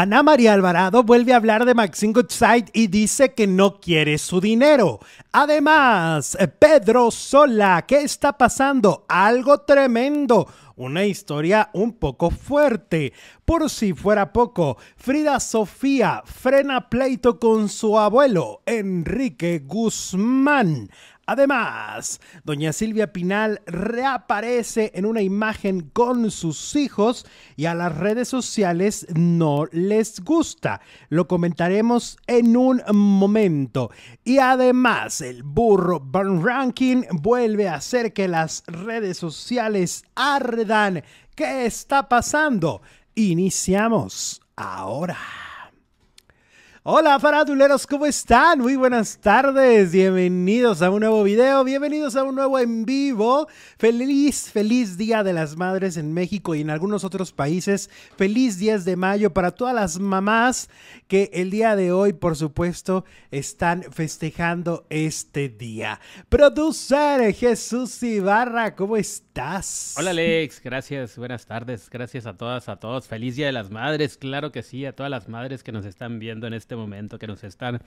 Ana María Alvarado vuelve a hablar de Maxine Goodside y dice que no quiere su dinero. Además, Pedro Sola, ¿qué está pasando? Algo tremendo. Una historia un poco fuerte. Por si fuera poco, Frida Sofía frena pleito con su abuelo, Enrique Guzmán. Además, doña Silvia Pinal reaparece en una imagen con sus hijos y a las redes sociales no les gusta. Lo comentaremos en un momento. Y además, el burro Burn Ranking vuelve a hacer que las redes sociales ardan. ¿Qué está pasando? Iniciamos ahora. Hola faraduleros, ¿cómo están? Muy buenas tardes, bienvenidos a un nuevo video, bienvenidos a un nuevo en vivo. Feliz, feliz Día de las Madres en México y en algunos otros países. Feliz 10 de mayo para todas las mamás que el día de hoy, por supuesto, están festejando este día. Producer Jesús Ibarra, ¿cómo Hola Alex, gracias, buenas tardes, gracias a todas, a todos. Feliz Día de las Madres, claro que sí, a todas las madres que nos están viendo en este momento, que nos están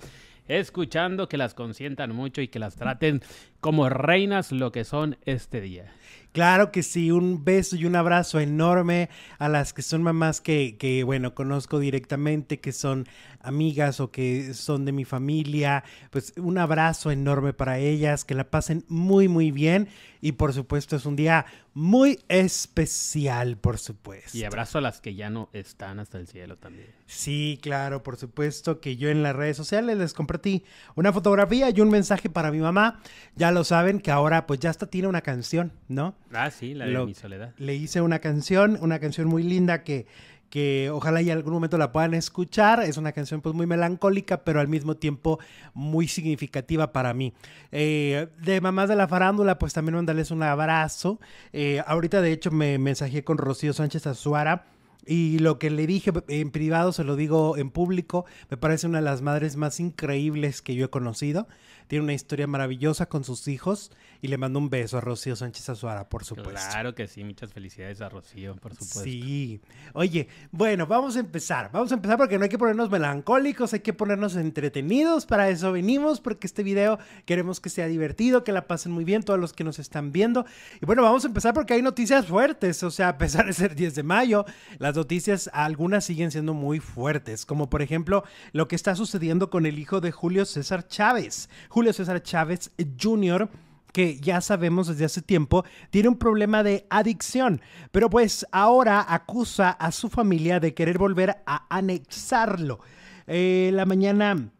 escuchando, que las consientan mucho y que las traten como reinas lo que son este día. Claro que sí, un beso y un abrazo enorme a las que son mamás que, que, bueno, conozco directamente, que son amigas o que son de mi familia. Pues un abrazo enorme para ellas, que la pasen muy, muy bien. Y por supuesto es un día muy especial, por supuesto. Y abrazo a las que ya no están hasta el cielo también. Sí, claro, por supuesto que yo en las redes sociales les compartí una fotografía y un mensaje para mi mamá. Ya lo saben que ahora pues ya hasta tiene una canción, ¿no? Ah, sí, la de mi soledad. Le hice una canción, una canción muy linda que, que ojalá y en algún momento la puedan escuchar. Es una canción pues muy melancólica, pero al mismo tiempo muy significativa para mí. Eh, de Mamás de la Farándula, pues también mandarles un abrazo. Eh, ahorita de hecho me mensajé con Rocío Sánchez Azuara. Y lo que le dije en privado se lo digo en público, me parece una de las madres más increíbles que yo he conocido tiene una historia maravillosa con sus hijos y le mando un beso a Rocío Sánchez Azuara, por supuesto. Claro que sí, muchas felicidades a Rocío, por supuesto. Sí. Oye, bueno, vamos a empezar. Vamos a empezar porque no hay que ponernos melancólicos, hay que ponernos entretenidos. Para eso venimos, porque este video queremos que sea divertido, que la pasen muy bien todos los que nos están viendo. Y bueno, vamos a empezar porque hay noticias fuertes. O sea, a pesar de ser 10 de mayo, las noticias, algunas siguen siendo muy fuertes. Como por ejemplo, lo que está sucediendo con el hijo de Julio César Chávez. Julio César Chávez Jr., que ya sabemos desde hace tiempo, tiene un problema de adicción, pero pues ahora acusa a su familia de querer volver a anexarlo. Eh, la mañana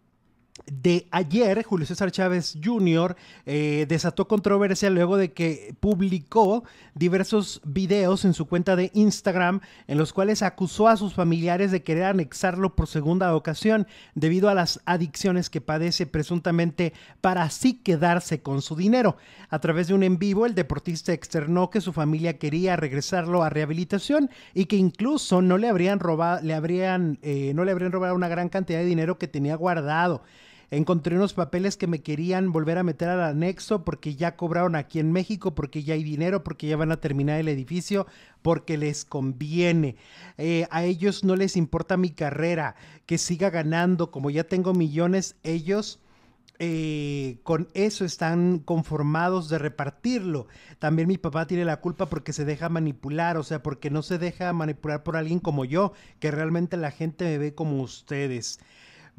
de ayer, Julio César Chávez Jr. Eh, desató controversia luego de que publicó diversos videos en su cuenta de Instagram en los cuales acusó a sus familiares de querer anexarlo por segunda ocasión debido a las adicciones que padece presuntamente para así quedarse con su dinero. A través de un en vivo, el deportista externó que su familia quería regresarlo a rehabilitación y que incluso no le habrían robado, le habrían, eh, no le habrían robado una gran cantidad de dinero que tenía guardado. Encontré unos papeles que me querían volver a meter al anexo porque ya cobraron aquí en México, porque ya hay dinero, porque ya van a terminar el edificio, porque les conviene. Eh, a ellos no les importa mi carrera, que siga ganando, como ya tengo millones, ellos... Eh, con eso están conformados de repartirlo. También mi papá tiene la culpa porque se deja manipular, o sea, porque no se deja manipular por alguien como yo, que realmente la gente me ve como ustedes.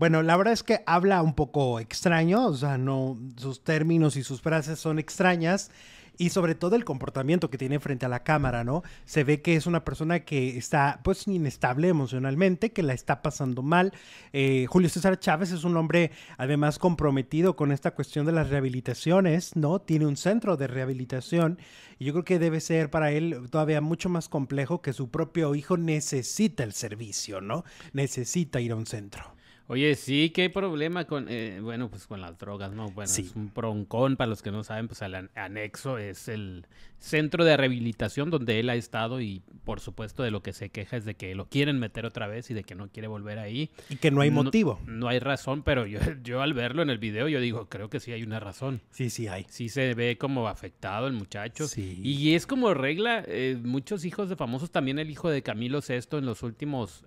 Bueno, la verdad es que habla un poco extraño, o sea, no, sus términos y sus frases son extrañas y sobre todo el comportamiento que tiene frente a la cámara, ¿no? Se ve que es una persona que está pues inestable emocionalmente, que la está pasando mal. Eh, Julio César Chávez es un hombre además comprometido con esta cuestión de las rehabilitaciones, ¿no? Tiene un centro de rehabilitación y yo creo que debe ser para él todavía mucho más complejo que su propio hijo necesita el servicio, ¿no? Necesita ir a un centro. Oye, sí, qué problema con, eh, bueno, pues con las drogas, ¿no? Bueno, es un broncón, para los que no saben, pues el anexo es el centro de rehabilitación donde él ha estado y por supuesto de lo que se queja es de que lo quieren meter otra vez y de que no quiere volver ahí. Y que no hay motivo. No, hay razón, pero yo, yo al verlo en el video yo digo, creo que sí hay una razón. Sí, sí hay. Sí se ve como afectado el muchacho. Sí. Y es como regla, eh, muchos hijos de famosos, también el hijo de Camilo Sesto en los últimos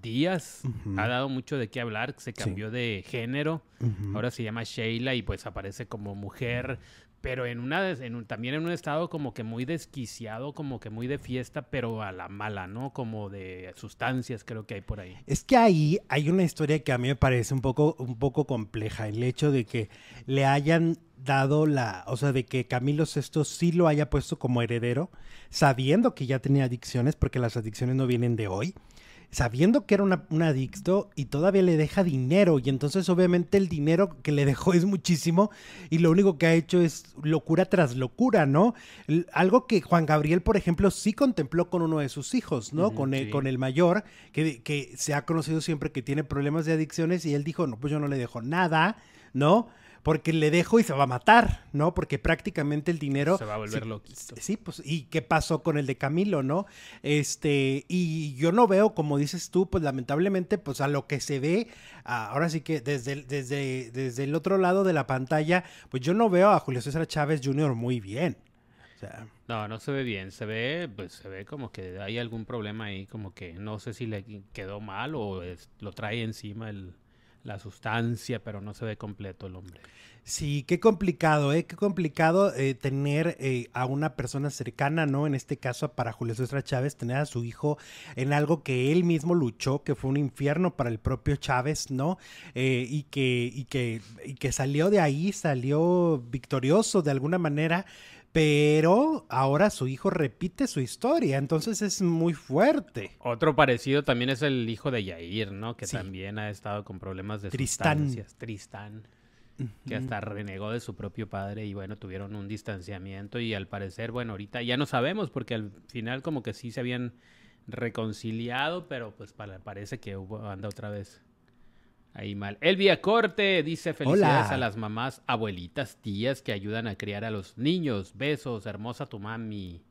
días. Ha dado mucho de qué hablar. Se cambió de género. Ahora se llama Sheila y pues aparece como mujer pero en una en también en un estado como que muy desquiciado, como que muy de fiesta, pero a la mala, ¿no? Como de sustancias creo que hay por ahí. Es que ahí hay una historia que a mí me parece un poco un poco compleja, el hecho de que le hayan dado la, o sea, de que Camilo VI sí lo haya puesto como heredero, sabiendo que ya tenía adicciones, porque las adicciones no vienen de hoy sabiendo que era un adicto y todavía le deja dinero y entonces obviamente el dinero que le dejó es muchísimo y lo único que ha hecho es locura tras locura, ¿no? algo que Juan Gabriel, por ejemplo, sí contempló con uno de sus hijos, ¿no? con, el, con el mayor, que, que se ha conocido siempre que tiene problemas de adicciones y él dijo, no, pues yo no le dejo nada, ¿no? Porque le dejo y se va a matar, ¿no? Porque prácticamente el dinero... Se va a volver sí, Sí, pues, ¿y qué pasó con el de Camilo, no? Este, y yo no veo, como dices tú, pues lamentablemente, pues a lo que se ve, ahora sí que desde, desde, desde el otro lado de la pantalla, pues yo no veo a Julio César Chávez Jr. muy bien. O sea... No, no se ve bien, se ve, pues se ve como que hay algún problema ahí, como que no sé si le quedó mal o lo trae encima el, la sustancia, pero no se ve completo el hombre. Sí, qué complicado, ¿eh? Qué complicado eh, tener eh, a una persona cercana, ¿no? En este caso para Julio César Chávez, tener a su hijo en algo que él mismo luchó, que fue un infierno para el propio Chávez, ¿no? Eh, y, que, y, que, y que salió de ahí, salió victorioso de alguna manera pero ahora su hijo repite su historia, entonces es muy fuerte. Otro parecido también es el hijo de Yair, ¿no? Que también ha estado con problemas de Tristán. sustancias. Tristán. Que hasta renegó de su propio padre y bueno, tuvieron un distanciamiento y al parecer, bueno, ahorita ya no sabemos porque al final como que sí se habían reconciliado, pero pues parece que hubo, anda otra vez Ahí mal. Elvia Corte dice felicidades a las mamás, abuelitas, tías que ayudan a criar a los niños. Besos, hermosa tu mami.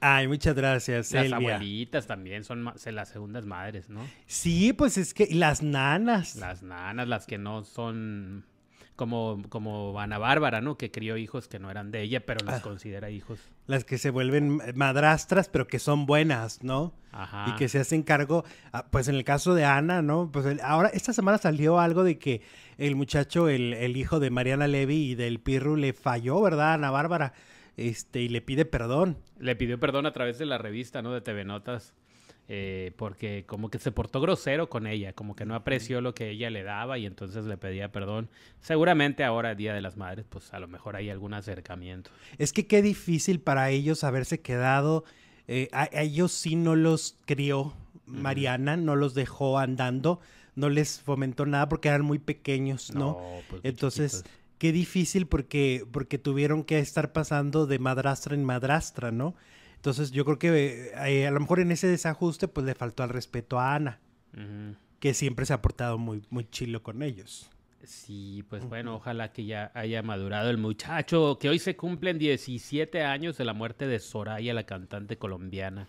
Ay, muchas gracias. Las abuelitas también son las segundas madres, ¿no? Sí, pues es que las nanas. Las nanas, las que no son como, como Ana Bárbara, ¿no? Que crió hijos que no eran de ella, pero los ah. considera hijos. Las que se vuelven madrastras, pero que son buenas, ¿no? Ajá. Y que se hacen cargo, ah, pues en el caso de Ana, ¿no? Pues ahora, esta semana salió algo de que el muchacho, el, el hijo de Mariana Levy y del Pirru le falló, ¿verdad, Ana Bárbara? Este, y le pide perdón. Le pidió perdón a través de la revista, ¿no? De TV Notas. Eh, porque como que se portó grosero con ella, como que no apreció lo que ella le daba y entonces le pedía perdón. Seguramente ahora, Día de las Madres, pues a lo mejor hay algún acercamiento. Es que qué difícil para ellos haberse quedado, eh, a, ellos sí no los crió Mariana, no los dejó andando, no les fomentó nada porque eran muy pequeños, ¿no? Pues, entonces... Qué difícil porque, porque tuvieron que estar pasando de madrastra en madrastra, ¿no? Entonces yo creo que eh, a lo mejor en ese desajuste pues le faltó al respeto a Ana, que siempre se ha portado muy, muy chilo con ellos. Sí, pues bueno, ojalá que ya haya madurado el muchacho, que hoy se cumplen 17 años de la muerte de Soraya, la cantante colombiana.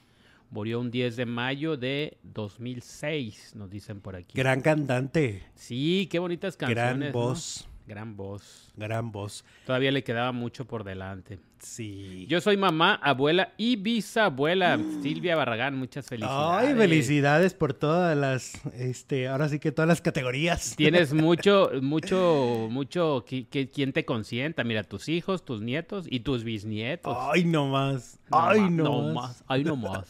Murió un 10 de mayo de 2006, nos dicen por aquí. Gran cantante. Sí, qué bonitas canciones. Gran voz. Gran voz. Gran voz. Todavía le quedaba mucho por delante. Sí. Yo soy mamá, abuela y bisabuela. Silvia Barragán, muchas felicidades. Ay, felicidades por todas las, este, ahora sí que todas las categorías. Tienes mucho, mucho, mucho, que, quien te consienta. Mira, tus hijos, tus nietos y tus bisnietos. Ay, no más. Ay, no, más. más. Ay, no más.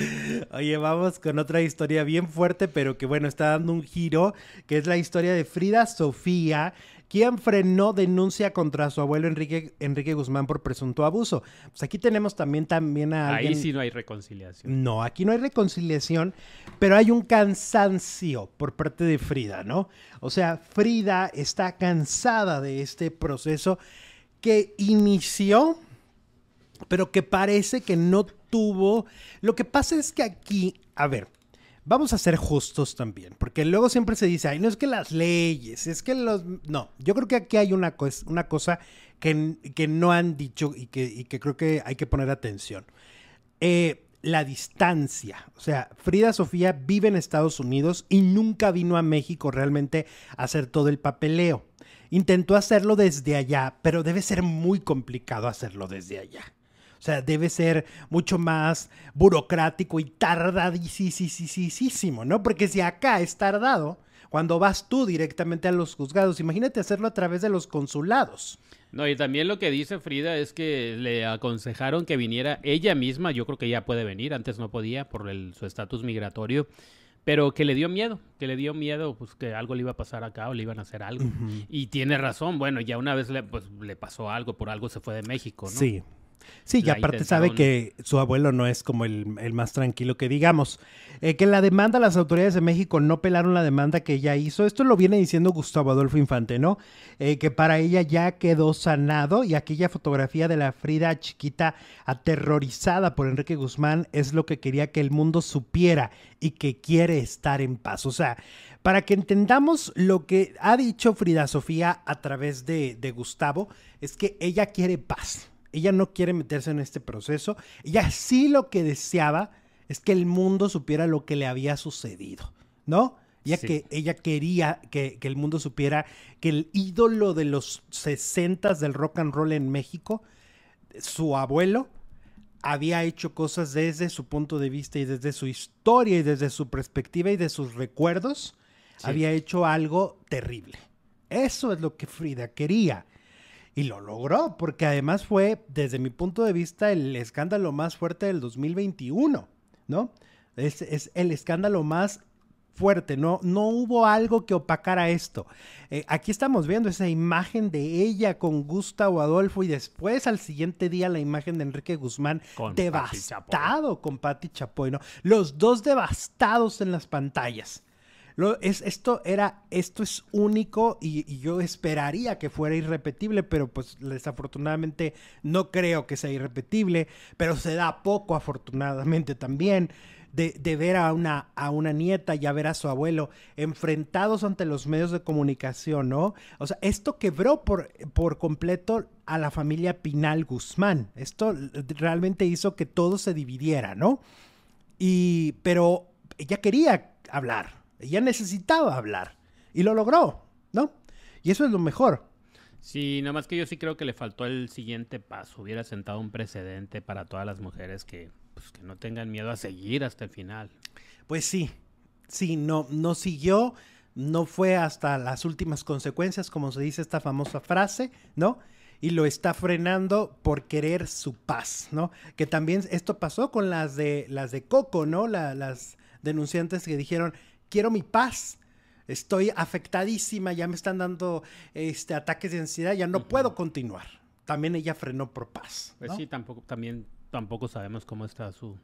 Oye, vamos con otra historia bien fuerte, pero que bueno, está dando un giro, que es la historia de Frida Sofía, quien frenó denuncia contra su abuelo Enrique, Enrique Guzmán por presunto abuso. Pues aquí tenemos también, también a Ahí sí no hay reconciliación. No, aquí no hay reconciliación, pero hay un cansancio por parte de Frida, ¿no? O sea, Frida está cansada de este proceso que inició, pero que parece que no tuvo... Lo que pasa es que aquí, a ver, vamos a ser justos también, porque luego siempre se dice, ay, no es que las leyes, es que los... No, yo creo que aquí hay una, una cosa que, no han dicho y que, y que, creo que hay que poner atención. Eh, la distancia. O sea, Frida Sofía vive en Estados Unidos y nunca vino a México realmente a hacer todo el papeleo. Intentó hacerlo desde allá, pero debe ser muy complicado hacerlo desde allá. O sea, debe ser mucho más burocrático y tardadísimo, ¿no? Porque si acá es tardado, cuando vas tú directamente a los juzgados, imagínate hacerlo a través de los consulados. No, y también lo que dice Frida es que le aconsejaron que viniera ella misma, yo creo que ya puede venir, antes no podía por su estatus migratorio, pero que le dio miedo, que le dio miedo pues que algo le iba a pasar acá o le iban a hacer algo. Y tiene razón, bueno, ya una vez le, pues, le pasó algo, por algo se fue de México, ¿no? Sí. Sí, y aparte sabe que su abuelo no es como el, más tranquilo que digamos. Eh, que la demanda, las autoridades de México no pelaron la demanda que ella hizo. Esto lo viene diciendo Gustavo Adolfo Infante, ¿no? Eh, que para ella ya quedó sanado y aquella fotografía de la Frida chiquita aterrorizada por Enrique Guzmán es lo que quería que el mundo supiera y que quiere estar en paz. O sea, para que entendamos lo que ha dicho Frida Sofía a través de, de Gustavo, es que ella quiere paz ella no quiere meterse en este proceso. Ella sí lo que deseaba es que el mundo supiera lo que le había sucedido, ¿no? Ya que ella quería que, el mundo supiera que el ídolo de los 60 del rock and roll en México, su abuelo, había hecho cosas desde su punto de vista y desde su historia y desde su perspectiva y de sus recuerdos, había hecho algo terrible. Eso es lo que Frida quería. Y lo logró, porque además fue, desde mi punto de vista, el escándalo más fuerte del 2021, ¿no? Es, es el escándalo más fuerte, no, no hubo algo que opacara esto. Eh, aquí estamos viendo esa imagen de ella con Gustavo Adolfo y después al siguiente día la imagen de Enrique Guzmán devastado con Patti Chapoy, ¿no? Los dos devastados en las pantallas es, esto era, esto es único y, yo esperaría que fuera irrepetible, pero pues desafortunadamente no creo que sea irrepetible, pero se da poco afortunadamente también. De, ver a una, a una nieta y a ver a su abuelo enfrentados ante los medios de comunicación, ¿no? O sea, esto quebró por, por completo a la familia Pinal Guzmán. Esto realmente hizo que todo se dividiera, ¿no? Y, pero ella quería hablar, ella necesitaba hablar y lo logró, ¿no? Y eso es lo mejor. Sí, nada más que yo sí creo que le faltó el siguiente paso. Hubiera sentado un precedente para todas las mujeres que, pues, que no tengan miedo a seguir hasta el final. Pues sí, sí, no, no siguió, no fue hasta las últimas consecuencias, como se dice esta famosa frase, ¿no? Y lo está frenando por querer su paz, ¿no? Que también esto pasó con las de las de Coco, ¿no? las denunciantes que dijeron, quiero mi paz. Estoy afectadísima, ya me están dando este, ataques de ansiedad, ya no puedo continuar. También ella frenó por paz. Pues sí, tampoco, también tampoco sabemos cómo está su,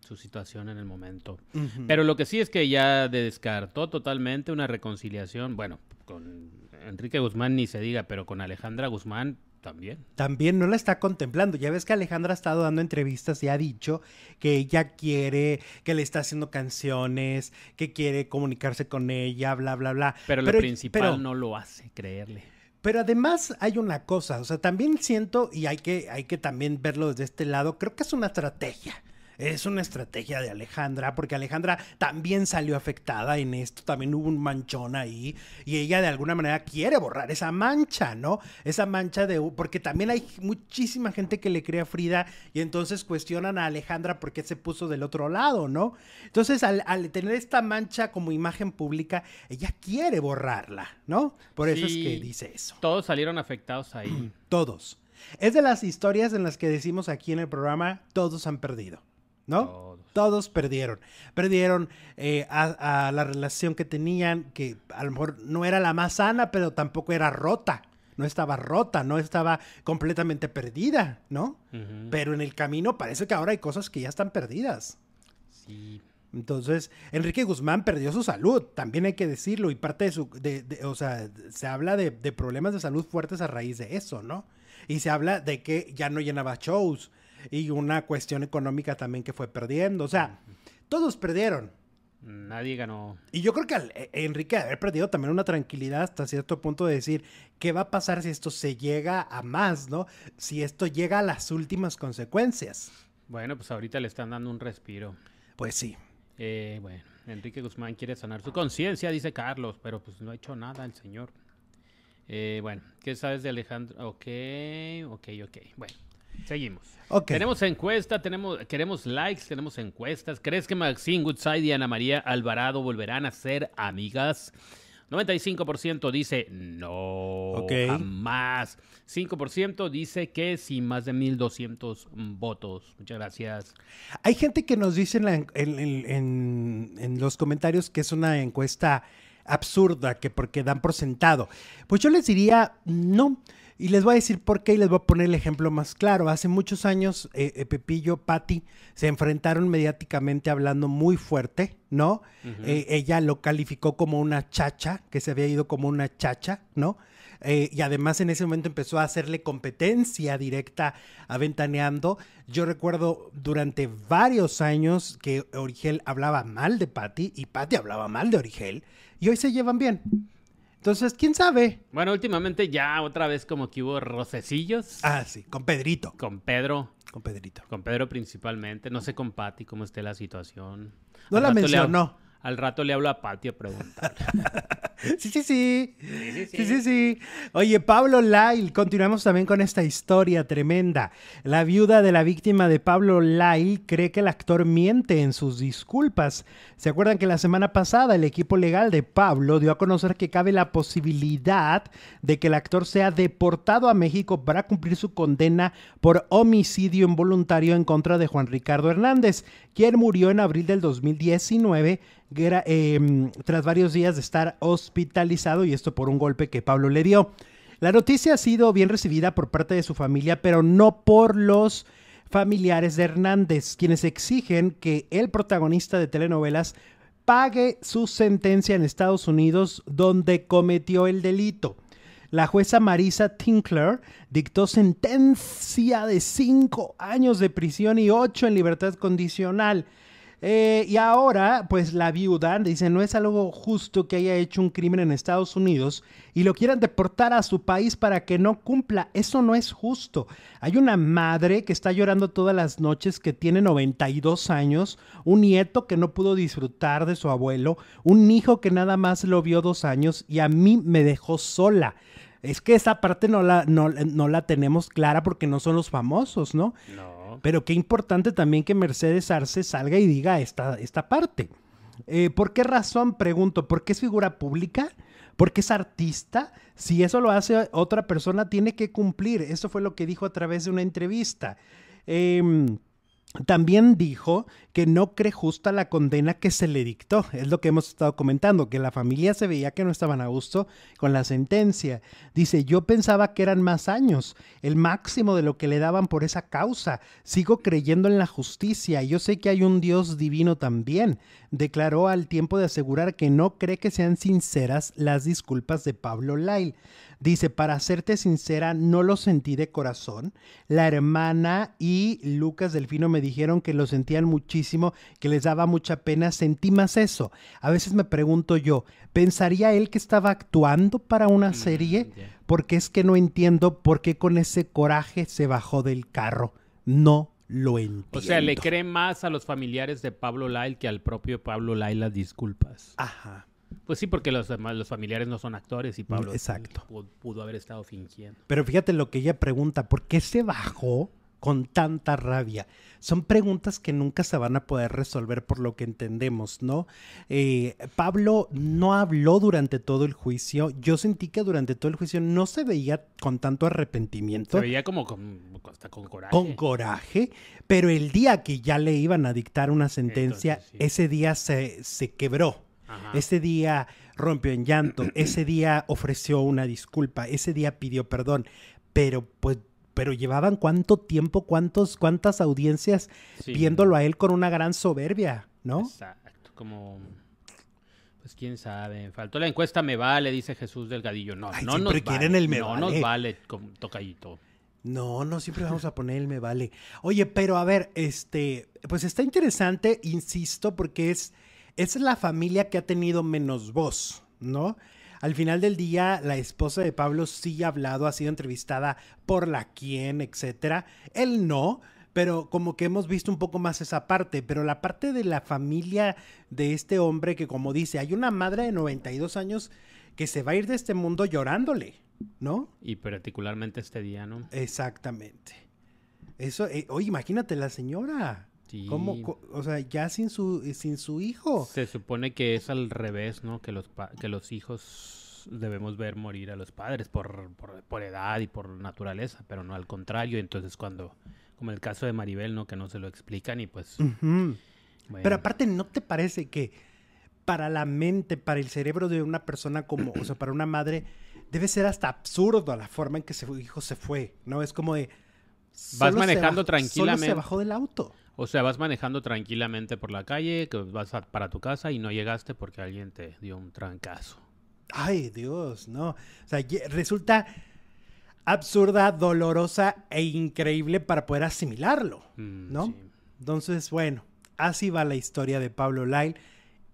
su situación en el momento. Pero lo que sí es que ya descartó totalmente una reconciliación, bueno, con Enrique Guzmán ni se diga, pero con Alejandra Guzmán también. También no la está contemplando. Ya ves que Alejandra ha estado dando entrevistas y ha dicho que ella quiere, que le está haciendo canciones, que quiere comunicarse con ella, bla, bla, bla. Pero, lo principal no lo hace creerle. Pero además hay una cosa, o sea, también siento, y hay que, hay que también verlo desde este lado, creo que es una estrategia es una estrategia de Alejandra, porque Alejandra también salió afectada en esto, también hubo un manchón ahí, y ella de alguna manera quiere borrar esa mancha, ¿no? Esa mancha de... porque también hay muchísima gente que le cree a Frida y entonces cuestionan a Alejandra por qué se puso del otro lado, ¿no? Entonces, al, tener esta mancha como imagen pública, ella quiere borrarla, ¿no? Por eso es que dice eso. Todos salieron afectados ahí. todos. Es de las historias en las que decimos aquí en el programa, todos han perdido. ¿No? Todos, perdieron. Perdieron eh, a, la relación que tenían, que a lo mejor no era la más sana, pero tampoco era rota. No estaba rota, no estaba completamente perdida, ¿no? Pero en el camino parece que ahora hay cosas que ya están perdidas. Sí. Entonces, Enrique Guzmán perdió su salud, también hay que decirlo, y parte de su, de, o sea, se habla de, de, problemas de salud fuertes a raíz de eso, ¿no? Y se habla de que ya no llenaba shows, y una cuestión económica también que fue perdiendo. O sea, todos perdieron. Nadie ganó. Y yo creo que al, eh, Enrique haber perdido también una tranquilidad hasta cierto punto de decir, ¿qué va a pasar si esto se llega a más, no? Si esto llega a las últimas consecuencias. Bueno, pues ahorita le están dando un respiro. Pues sí. Eh, bueno, Enrique Guzmán quiere sanar su conciencia, dice Carlos, pero pues no ha hecho nada el señor. Eh, bueno, ¿qué sabes de Alejandro? Ok, ok, ok. Bueno, Seguimos. Tenemos encuesta, tenemos, queremos likes, tenemos encuestas. ¿Crees que Maxine Woodside y Ana María Alvarado volverán a ser amigas? 95% dice no, jamás. 5% dice que sí, más de 1200 votos. Muchas gracias. Hay gente que nos dice en, en los comentarios que es una encuesta absurda, que porque dan por sentado. Pues yo les diría no. Y les voy a decir por qué y les voy a poner el ejemplo más claro. Hace muchos años, eh, eh, Pepillo, Patti, se enfrentaron mediáticamente hablando muy fuerte, ¿no? Eh, ella lo calificó como una chacha, que se había ido como una chacha, ¿no? y además en ese momento empezó a hacerle competencia directa a Ventaneando. Yo recuerdo durante varios años que Origel hablaba mal de Patti y Patti hablaba mal de Origel y hoy se llevan bien. Entonces, ¿quién sabe? Bueno, últimamente ya otra vez como que hubo rocecillos. Ah, sí, con Pedrito. Con Pedro. Con Pedrito. Con Pedro principalmente. No sé con Patti cómo esté la situación. No la mencionó. Al rato le hablo a Pati a preguntar. sí, sí, sí. Sí, sí, sí. Oye, Pablo Lyle, continuamos también con esta historia tremenda. La viuda de la víctima de Pablo Lyle cree que el actor miente en sus disculpas. ¿Se acuerdan que la semana pasada el equipo legal de Pablo dio a conocer que cabe la posibilidad de que el actor sea deportado a México para cumplir su condena por homicidio involuntario en contra de Juan Ricardo Hernández, quien murió en abril del 2019 Em, tras varios días de estar hospitalizado y esto por un golpe que Pablo le dio. La noticia ha sido bien recibida por parte de su familia, pero no por los familiares de Hernández, quienes exigen que el protagonista de telenovelas pague su sentencia en Estados Unidos donde cometió el delito. La jueza Marisa Tinkler dictó sentencia de cinco años de prisión y ocho en libertad condicional. Eh, y ahora, pues la viuda dice, no es algo justo que haya hecho un crimen en Estados Unidos y lo quieran deportar a su país para que no cumpla. Eso no es justo. Hay una madre que está llorando todas las noches, que tiene 92 años, un nieto que no pudo disfrutar de su abuelo, un hijo que nada más lo vio dos años y a mí me dejó sola. Es que esa parte no la, no, no la tenemos clara porque no son los famosos, ¿no? No. Pero qué importante también que Mercedes Arce salga y diga esta, esta parte. Eh, ¿Por qué razón? Pregunto, ¿por qué es figura pública? ¿Por qué es artista? Si eso lo hace otra persona, tiene que cumplir. Eso fue lo que dijo a través de una entrevista. Eh, también dijo que no cree justa la condena que se le dictó. Es lo que hemos estado comentando, que la familia se veía que no estaban a gusto con la sentencia. Dice, yo pensaba que eran más años, el máximo de lo que le daban por esa causa. Sigo creyendo en la justicia. Yo sé que hay un Dios divino también. Declaró al tiempo de asegurar que no cree que sean sinceras las disculpas de Pablo Lyle. Dice, para serte sincera, no lo sentí de corazón. La hermana y Lucas Delfino me dijeron que lo sentían muchísimo, que les daba mucha pena. Sentí más eso. A veces me pregunto yo, ¿pensaría él que estaba actuando para una mm, serie? Porque es que no entiendo por qué con ese coraje se bajó del carro. No lo entiendo. O sea, le cree más a los familiares de Pablo Lyle que al propio Pablo Lyle las disculpas. Ajá. Pues sí, porque los, los familiares no son actores y Pablo Exacto. Pudo, haber estado fingiendo. Pero fíjate lo que ella pregunta, ¿por qué se bajó con tanta rabia? Son preguntas que nunca se van a poder resolver por lo que entendemos, ¿no? Eh, Pablo no habló durante todo el juicio. Yo sentí que durante todo el juicio no se veía con tanto arrepentimiento. Se veía como con, con coraje. Con coraje, pero el día que ya le iban a dictar una sentencia, ese día se, se quebró. Ese día rompió en llanto, ese día ofreció una disculpa, ese día pidió perdón, pero pues pero llevaban cuánto tiempo, cuántos, cuántas audiencias viéndolo a él con una gran soberbia, ¿no? Exacto, como pues quién sabe. Faltó la encuesta, me vale, dice Jesús Delgadillo. No, no nos quieren vale. el me no nos vale, con tocallito. No, no, siempre vamos a poner el me vale. Oye, pero a ver, este, pues está interesante, insisto, porque es es la familia que ha tenido menos voz, ¿no? Al final del día, la esposa de Pablo sí ha hablado, ha sido entrevistada por la quien, etcétera. Él no, pero como que hemos visto un poco más esa parte, pero la parte de la familia de este hombre que como dice, hay una madre de 92 años que se va a ir de este mundo llorándole, ¿no? Y particularmente este día, ¿no? Exactamente. Eso, eh, oye, imagínate la señora. Sí. ¿Cómo, o sea, ya sin su, sin su hijo. Se supone que es al revés, ¿no? Que los, que los hijos debemos ver morir a los padres por, por, edad y por naturaleza, pero no al contrario. Entonces cuando, como el caso de Maribel, ¿no? Que no se lo explican y pues... Pero aparte, ¿no te parece que para la mente, para el cerebro de una persona como, o sea, para una madre, debe ser hasta absurdo la forma en que su hijo se fue, ¿no? Es como de... Vas manejando tranquilamente. Solo se bajó del auto. O sea, vas manejando tranquilamente por la calle, que vas para tu casa y no llegaste porque alguien te dio un trancazo. Ay, Dios, no. O sea, resulta absurda, dolorosa e increíble para poder asimilarlo, mm, ¿no? Entonces, bueno, así va la historia de Pablo Lyle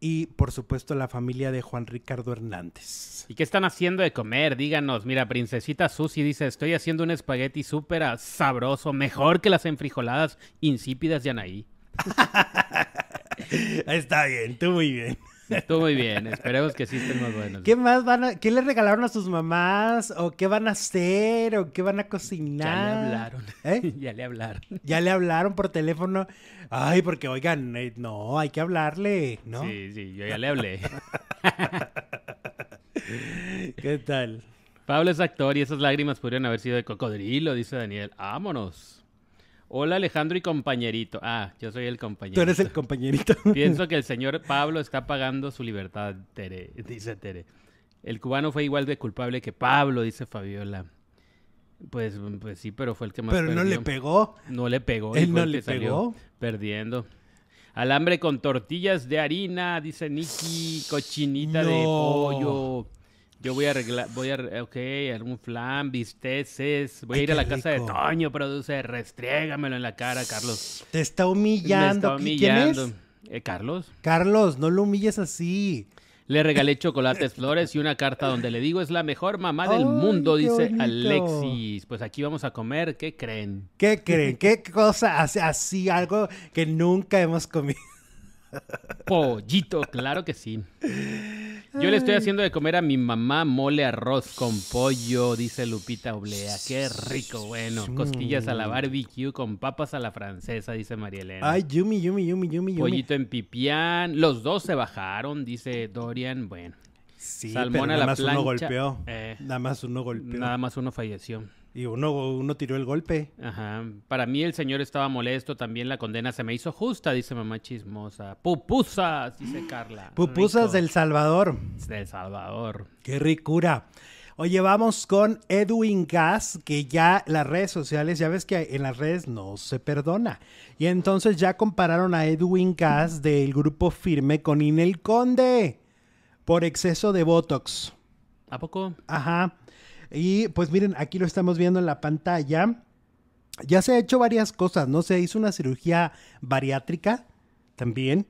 y por supuesto la familia de Juan Ricardo Hernández. ¿Y qué están haciendo de comer? Díganos, mira, Princesita Susi dice, estoy haciendo un espagueti súper sabroso, mejor que las enfrijoladas insípidas de Anaí. Está bien, tú muy bien. Estuvo muy bien, esperemos que sí estén más buenos. ¿Qué más van a, qué le regalaron a sus mamás? ¿O qué van a hacer? ¿O qué van a cocinar? Ya le hablaron. ¿Eh? ya le hablaron. Ya le hablaron por teléfono. Ay, porque oigan, eh, no, hay que hablarle, ¿no? Sí, sí, yo ya le hablé. ¿Qué tal? Pablo es actor y esas lágrimas podrían haber sido de cocodrilo, dice Daniel. Vámonos. Hola Alejandro y compañerito. Ah, yo soy el compañerito. Tú eres el compañerito. Pienso que el señor Pablo está pagando su libertad, Tere, dice Tere. El cubano fue igual de culpable que Pablo, dice Fabiola. Pues, pues sí, pero fue el que más Pero no le pegó. No le pegó. Él no le pegó. Perdiendo. Alambre con tortillas de harina, dice Nicky. Cochinita de pollo. Yo voy a arreglar, voy a, ok, algún flan, bisteces. Voy a ir a la casa de Toño, produce, restrégamelo en la cara, Carlos. Te está humillando. humillando. ¿Quién es? Eh, Carlos. Carlos, no lo humilles así. Le regalé chocolates, flores y una carta donde le digo es la mejor mamá del mundo, dice Alexis. Pues aquí vamos a comer, ¿qué creen? ¿Qué creen? ¿Qué cosa hace así, algo que nunca hemos comido? Pollito, claro que sí. Yo le estoy haciendo de comer a mi mamá mole arroz con pollo, dice Lupita Oblea. Qué rico, bueno. Costillas a la barbecue con papas a la francesa, dice María Elena. Ay, yumi, yumi, yumi, yumi, Pollito en pipián. Los dos se bajaron, dice Dorian. Bueno. Sí, Salmón nada más uno golpeó. Eh, nada más uno golpeó. Nada más uno falleció. Y uno, uno tiró el golpe. Ajá. Para mí el señor estaba molesto. También la condena se me hizo justa, dice mamá chismosa. Pupusas, dice Carla. Pupusas del Salvador. Del Salvador. Qué ricura. Oye, vamos con Edwin Gas, que ya las redes sociales, ya ves que en las redes no se perdona. Y entonces ya compararon a Edwin Gas del grupo firme con Inel Conde por exceso de Botox. ¿A poco? Ajá. Y pues miren, aquí lo estamos viendo en la pantalla. Ya se ha hecho varias cosas, ¿no? Se hizo una cirugía bariátrica también.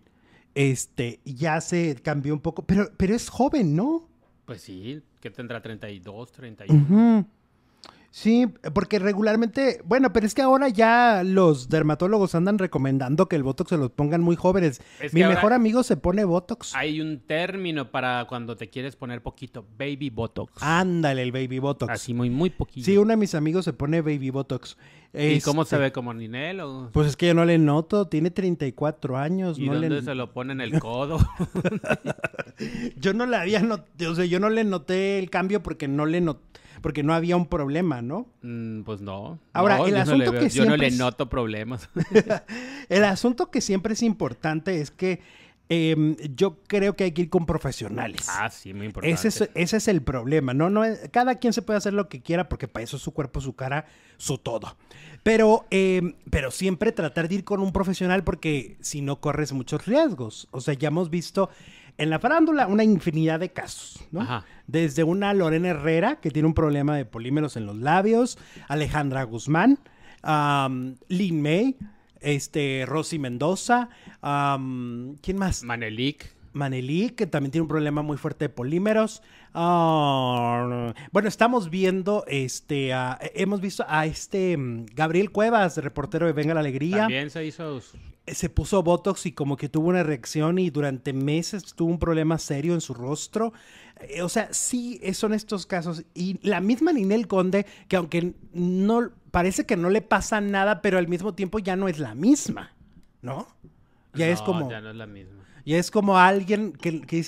Este, ya se cambió un poco, pero, pero es joven, ¿no? Pues sí, que tendrá 32, 31. Sí, porque regularmente, bueno, pero es que ahora ya los dermatólogos andan recomendando que el Botox se los pongan muy jóvenes. Mi mejor amigo se pone Botox. Hay un término para cuando te quieres poner poquito, baby Botox. Ándale, el baby Botox. Así muy, muy poquito. Sí, uno de mis amigos se pone baby Botox. ¿Y cómo se este, ve como Ninel? Pues es que yo no le noto, tiene 34 años. ¿Y dónde se lo pone en el codo? yo no le había notado, o sea, yo no le noté el cambio porque no le noté porque no había un problema, ¿no? Mm, pues no. Ahora, el asunto que Yo no le noto problemas. el asunto que siempre es importante es que em, yo creo que hay que ir con profesionales. Ah, sí, muy importante. Ese es, ese es el problema, ¿no? no cada quien se puede hacer lo que quiera porque para eso es su cuerpo, su cara, su todo. Pero, em, pero siempre tratar de ir con un profesional porque si no corres muchos riesgos. O sea, ya hemos visto en la farándula una infinidad de casos, ¿no? Desde una Lorena Herrera que tiene un problema de polímeros en los labios, Alejandra Guzmán, Lin May, este, Rosy Mendoza, ¿quién más? Manelik. Manelik, que también tiene un problema muy fuerte de polímeros. Bueno, estamos viendo, este, hemos visto a este mm, Gabriel Cuevas, reportero de Venga la Alegría. También se hizo se puso Botox y como que tuvo una reacción y durante meses tuvo un problema serio en su rostro. Eh, o sea, sí, son estos casos. Y la misma Ninel Conde, que aunque no parece que no le pasa nada, pero al mismo tiempo ya no es la misma, ¿no? Ya es como... Ya no es la misma. Y es como alguien que, que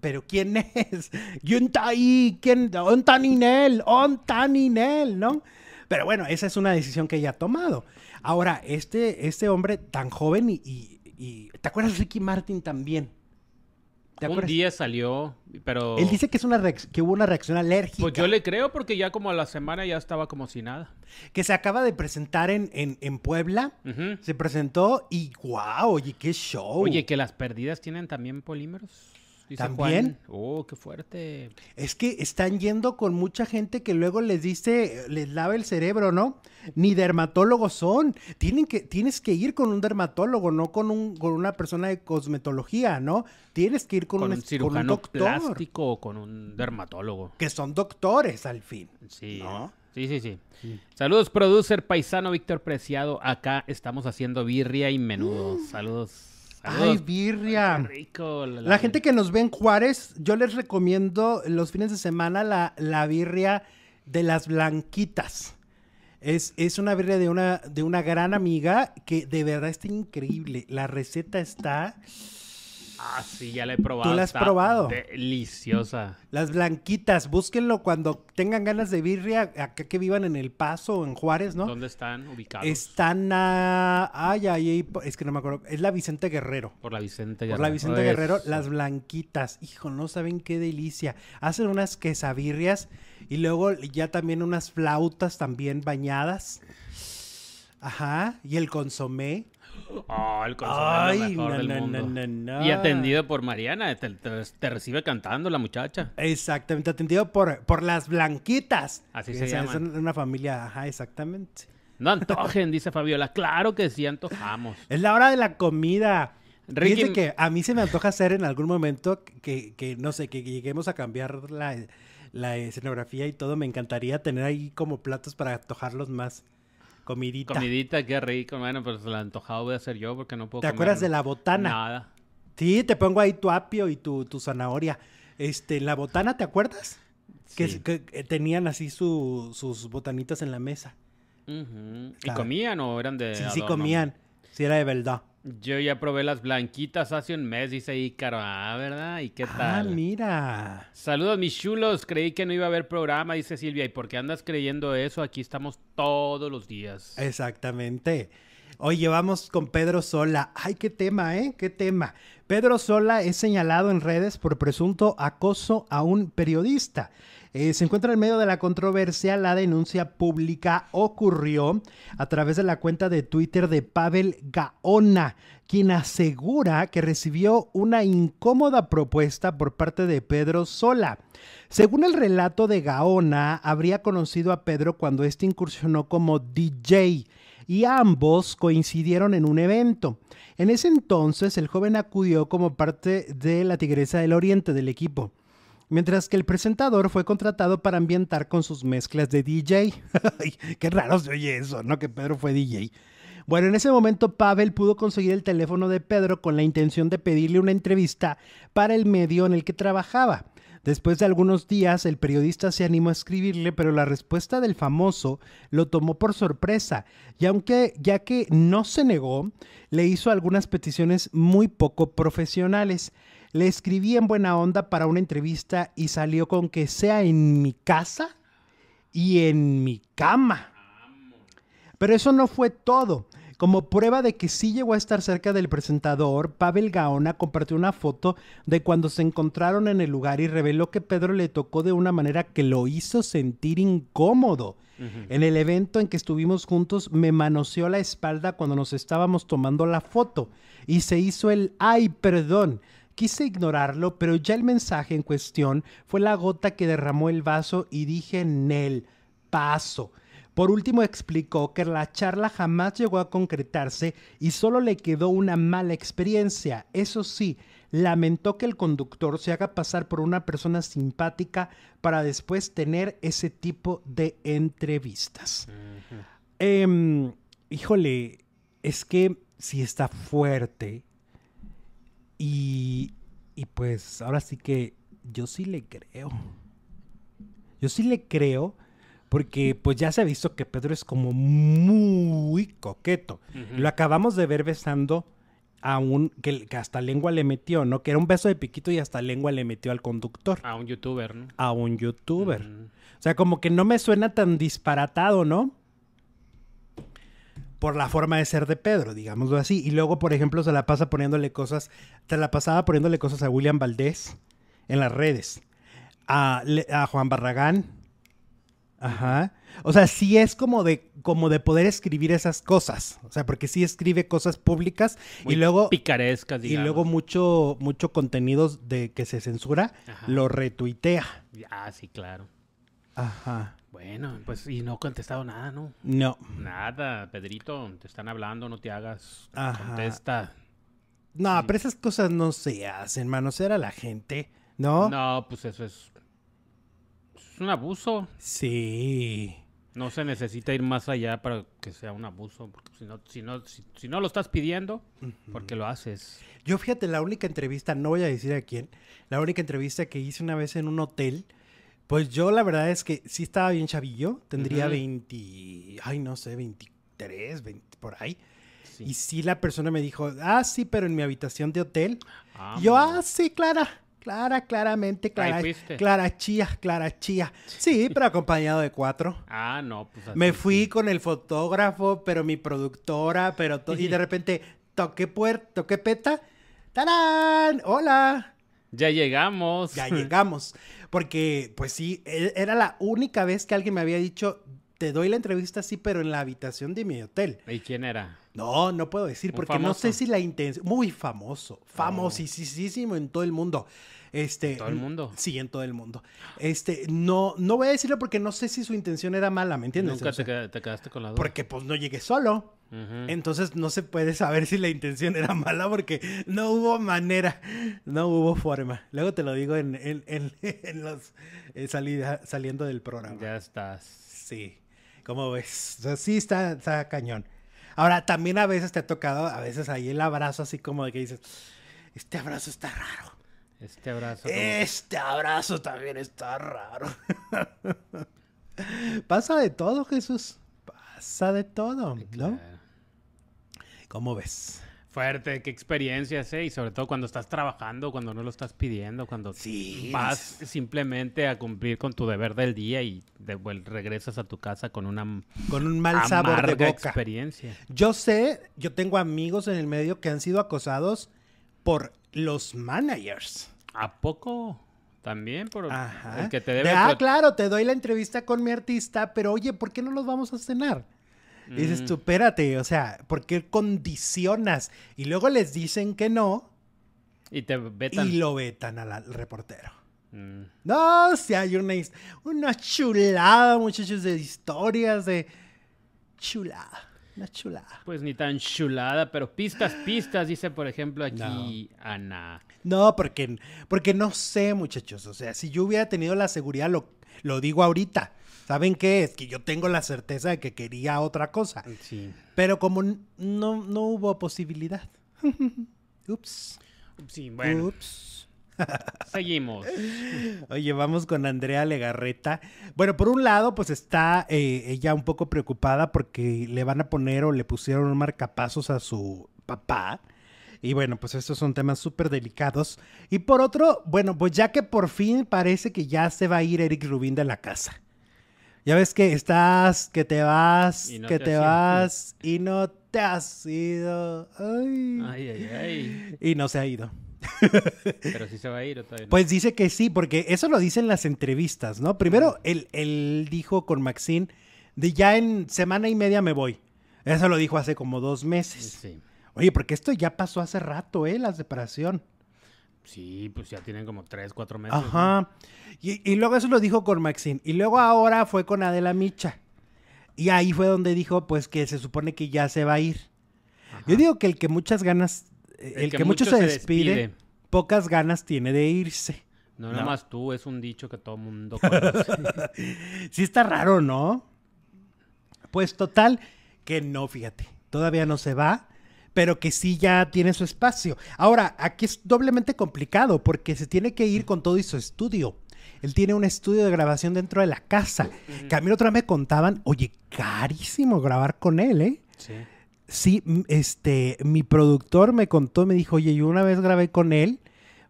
pero ¿quién es? ¿Quién está ahí? ¿Quién? ¿Ontaninel? ¿No? Pero bueno, esa es una decisión que ella ha tomado. Ahora, este, este hombre tan joven y, y, ¿Te acuerdas Ricky Martin también? un día salió, pero... Él dice que, es una que hubo una reacción alérgica. Pues yo le creo porque ya como a la semana ya estaba como si nada. Que se acaba de presentar en, en, Puebla. Se presentó y wow, oye, qué show. Oye, que las perdidas tienen también polímeros. También. Oh, qué fuerte. Es que están yendo con mucha gente que luego les dice, les lava el cerebro, ¿no? Ni dermatólogos son. Tienen que, tienes que ir con un dermatólogo, no con, un, con una persona de cosmetología, ¿no? Tienes que ir con, un, cirujano doctor. plástico o con un dermatólogo. Que son doctores al fin. Sí. Sí, sí, sí. Saludos, producer paisano Víctor Preciado. Acá estamos haciendo birria y menudo. Mm. Saludos. Ay, birria. rico. La, gente que nos ve en Juárez, yo les recomiendo los fines de semana la, la birria de las blanquitas. Es, es, una birria de una, de una gran amiga que de verdad está increíble. La receta está Ah, sí, ya la he probado. ¿Tú la has probado? Deliciosa. Las blanquitas, búsquenlo cuando tengan ganas de birria, acá que vivan en El Paso o en Juárez, ¿no? ¿Dónde están ubicados? Están a... Ay, ay, es que no me acuerdo. Es la Vicente Guerrero. Por la Vicente Guerrero. Por la Vicente Guerrero, las blanquitas. Hijo, no saben qué delicia. Hacen unas quesabirrias y luego ya también unas flautas también bañadas. Ajá, y el consomé. Oh, el Ay, y atendido por Mariana, te, recibe cantando la muchacha. Exactamente, atendido por, por las blanquitas. Así se llama. Es una familia, ajá, exactamente. No antojen, dice Fabiola. Claro que sí antojamos. Es la hora de la comida. Ricky... que a mí se me antoja hacer en algún momento que, que no sé, que lleguemos a cambiar la, la escenografía y todo. Me encantaría tener ahí como platos para antojarlos más. Comidita. Comidita, qué rico. Bueno, pues la antojado voy a hacer yo porque no puedo ¿Te acuerdas de la botana? Nada. Sí, te pongo ahí tu apio y tu, tu zanahoria. Este, la botana, ¿te acuerdas? Que, eh, tenían así sus botanitas en la mesa. ¿Y comían o eran de Sí, sí comían. Sí, era de verdad. Yo ya probé las blanquitas hace un mes, dice Ícaro. Ah, ¿verdad? ¿Y qué ah, tal? Ah, mira. Saludos, mis chulos. Creí que no iba a haber programa, dice Silvia. ¿Y por qué andas creyendo eso? Aquí estamos todos los días. Exactamente. Oye, vamos con Pedro Sola. Ay, qué tema, ¿eh? Qué tema. Pedro Sola es señalado en redes por presunto acoso a un periodista. Eh, se encuentra en medio de la controversia. La denuncia pública ocurrió a través de la cuenta de Twitter de Pavel Gaona, quien asegura que recibió una incómoda propuesta por parte de Pedro Sola. Según el relato de Gaona, habría conocido a Pedro cuando éste incursionó como DJ y ambos coincidieron en un evento. En ese entonces, el joven acudió como parte de la Tigresa del Oriente del equipo mientras que el presentador fue contratado para ambientar con sus mezclas de DJ. Qué raro se oye eso, ¿no? Que Pedro fue DJ. Bueno, en ese momento Pavel pudo conseguir el teléfono de Pedro con la intención de pedirle una entrevista para el medio en el que trabajaba. Después de algunos días, el periodista se animó a escribirle, pero la respuesta del famoso lo tomó por sorpresa, y aunque ya que no se negó, le hizo algunas peticiones muy poco profesionales. Le escribí en buena onda para una entrevista y salió con que sea en mi casa y en mi cama. Pero eso no fue todo. Como prueba de que sí llegó a estar cerca del presentador, Pavel Gaona compartió una foto de cuando se encontraron en el lugar y reveló que Pedro le tocó de una manera que lo hizo sentir incómodo. En el evento en que estuvimos juntos me manoseó la espalda cuando nos estábamos tomando la foto y se hizo el ay, perdón. Quise ignorarlo, pero ya el mensaje en cuestión fue la gota que derramó el vaso y dije Nel, paso. Por último explicó que la charla jamás llegó a concretarse y solo le quedó una mala experiencia. Eso sí, lamentó que el conductor se haga pasar por una persona simpática para después tener ese tipo de entrevistas. Em, híjole, es que si está fuerte y, pues ahora sí que yo sí le creo. Yo sí le creo porque pues ya se ha visto que Pedro es como muy coqueto. Lo acabamos de ver besando a un que, hasta lengua le metió, ¿no? Que era un beso de piquito y hasta lengua le metió al conductor. A un youtuber, ¿no? A un youtuber. O sea, como que no me suena tan disparatado, ¿no? Por la forma de ser de Pedro, digámoslo así. Y luego, por ejemplo, se la pasa poniéndole cosas, se la pasaba poniéndole cosas a William Valdés en las redes. A, a Juan Barragán, Ajá. O sea, sí es como de, como de poder escribir esas cosas. O sea, porque sí escribe cosas públicas y luego. Picarescas, digamos. Y luego mucho, mucho contenido de que se censura lo retuitea. Ah, sí, claro. Ajá. Bueno, pues y no ha contestado nada, ¿no? No. Nada, Pedrito, te están hablando, no te hagas. Ajá. Contesta. No, pero esas cosas no se hacen, manosear a la gente, ¿no? No, pues eso es es un abuso. Sí. No se necesita ir más allá para que sea un abuso, porque si no, si no, si, no lo estás pidiendo, ¿por qué lo haces? Yo fíjate, la única entrevista, no voy a decir a quién, la única entrevista que hice una vez en un hotel, pues yo la verdad es que sí estaba bien chavillo, tendría 20, ay no sé, 23, 20, por ahí. Y sí la persona me dijo, ah, sí, pero en mi habitación de hotel. Ah, yo, ah, sí, Clara. Clara, claramente, Clara, Clara Chía, Clara Chía. Sí, pero acompañado de cuatro. Ah, no, pues Me fui con el fotógrafo, pero mi productora, pero y de repente toqué puerta, toqué peta. ¡Tarán! ¡Hola! Ya llegamos. Ya llegamos. Porque, pues sí, e, era la única vez que alguien me había dicho, te doy la entrevista sí, pero en la habitación de mi hotel. ¿Y quién era? No, no puedo decir, porque no sé si la intención. Muy famoso, famosísimo en todo el mundo. Este, ¿En todo el mundo? Sí, en todo el mundo. Este, no, no voy a decirlo porque no sé si su intención era mala, ¿me entiendes? Nunca te, quedaste con la duda. Porque pues no llegué solo. Entonces no se puede saber si la intención era mala porque no hubo manera, no hubo forma. Luego te lo digo en, en, los eh, salida, saliendo del programa. Ya estás. Sí. ¿Cómo ves? O sea, sí está, está cañón. Ahora, también a veces te ha tocado, a veces ahí el abrazo así como de que dices, este abrazo está raro. Este abrazo. Este abrazo también está raro. Pasa de todo, Jesús. Pasa de todo, ¿no? ¿Cómo ves? Fuerte, qué experiencias, ¿eh? Y sobre todo cuando estás trabajando, cuando no lo estás pidiendo, cuando vas simplemente a cumplir con tu deber del día y de, regresas a tu casa con una con un mal sabor de boca. experiencia. Yo sé, yo tengo amigos en el medio que han sido acosados por los managers. ¿A poco? También por el que te debe. ah, claro, te doy la entrevista con mi artista, pero oye, ¿por qué no los vamos a cenar? Y dices tú, espérate, o sea, ¿por qué condicionas? Y luego les dicen que no. Y te vetan. Y lo vetan al, reportero. Mm. No, si hay una, una chulada, muchachos, de historias de chulada. Una chulada. Pues ni tan chulada, pero pistas, pistas, dice por ejemplo aquí Ana. No, porque, porque no sé, muchachos. O sea, si yo hubiera tenido la seguridad, lo, lo digo ahorita. ¿Saben qué? Es que yo tengo la certeza de que quería otra cosa. Sí. Pero como no, no hubo posibilidad. Ups. Sí, bueno. Ups. Seguimos. Oye, vamos con Andrea Legarreta. Bueno, por un lado, pues está eh, ella un poco preocupada porque le van a poner o le pusieron un marcapasos a su papá. Y bueno, pues estos son temas súper delicados. Y por otro, bueno, pues ya que por fin parece que ya se va a ir Eric Rubín de la casa. Ya ves que estás, que te vas, que te, vas y no te has ido. Ay. Ay, ay, ay. Y no se ha ido. Pero sí se va a ir todavía Pues dice que sí, porque eso lo dicen las entrevistas, ¿no? Primero, él, él dijo con Maxine de ya en semana y media me voy. Eso lo dijo hace como dos meses. Sí. Oye, porque esto ya pasó hace rato, ¿eh? La separación. Sí, pues ya tienen como tres, cuatro meses. Ajá. Y, luego eso lo dijo con Maxine. Y luego ahora fue con Adela Micha. Y ahí fue donde dijo, pues, que se supone que ya se va a ir. Yo digo que el que muchas ganas, el, que, mucho, se, despide, pocas ganas tiene de irse. No, nada más tú, es un dicho que todo el mundo conoce. sí está raro, ¿no? Pues total, que no, fíjate. Todavía no se va pero que sí ya tiene su espacio. Ahora, aquí es doblemente complicado porque se tiene que ir con todo y su estudio. Él tiene un estudio de grabación dentro de la casa. Que a mí otra vez me contaban, oye, carísimo grabar con él, ¿eh? Sí. Sí, este, mi productor me contó, me dijo, oye, yo una vez grabé con él,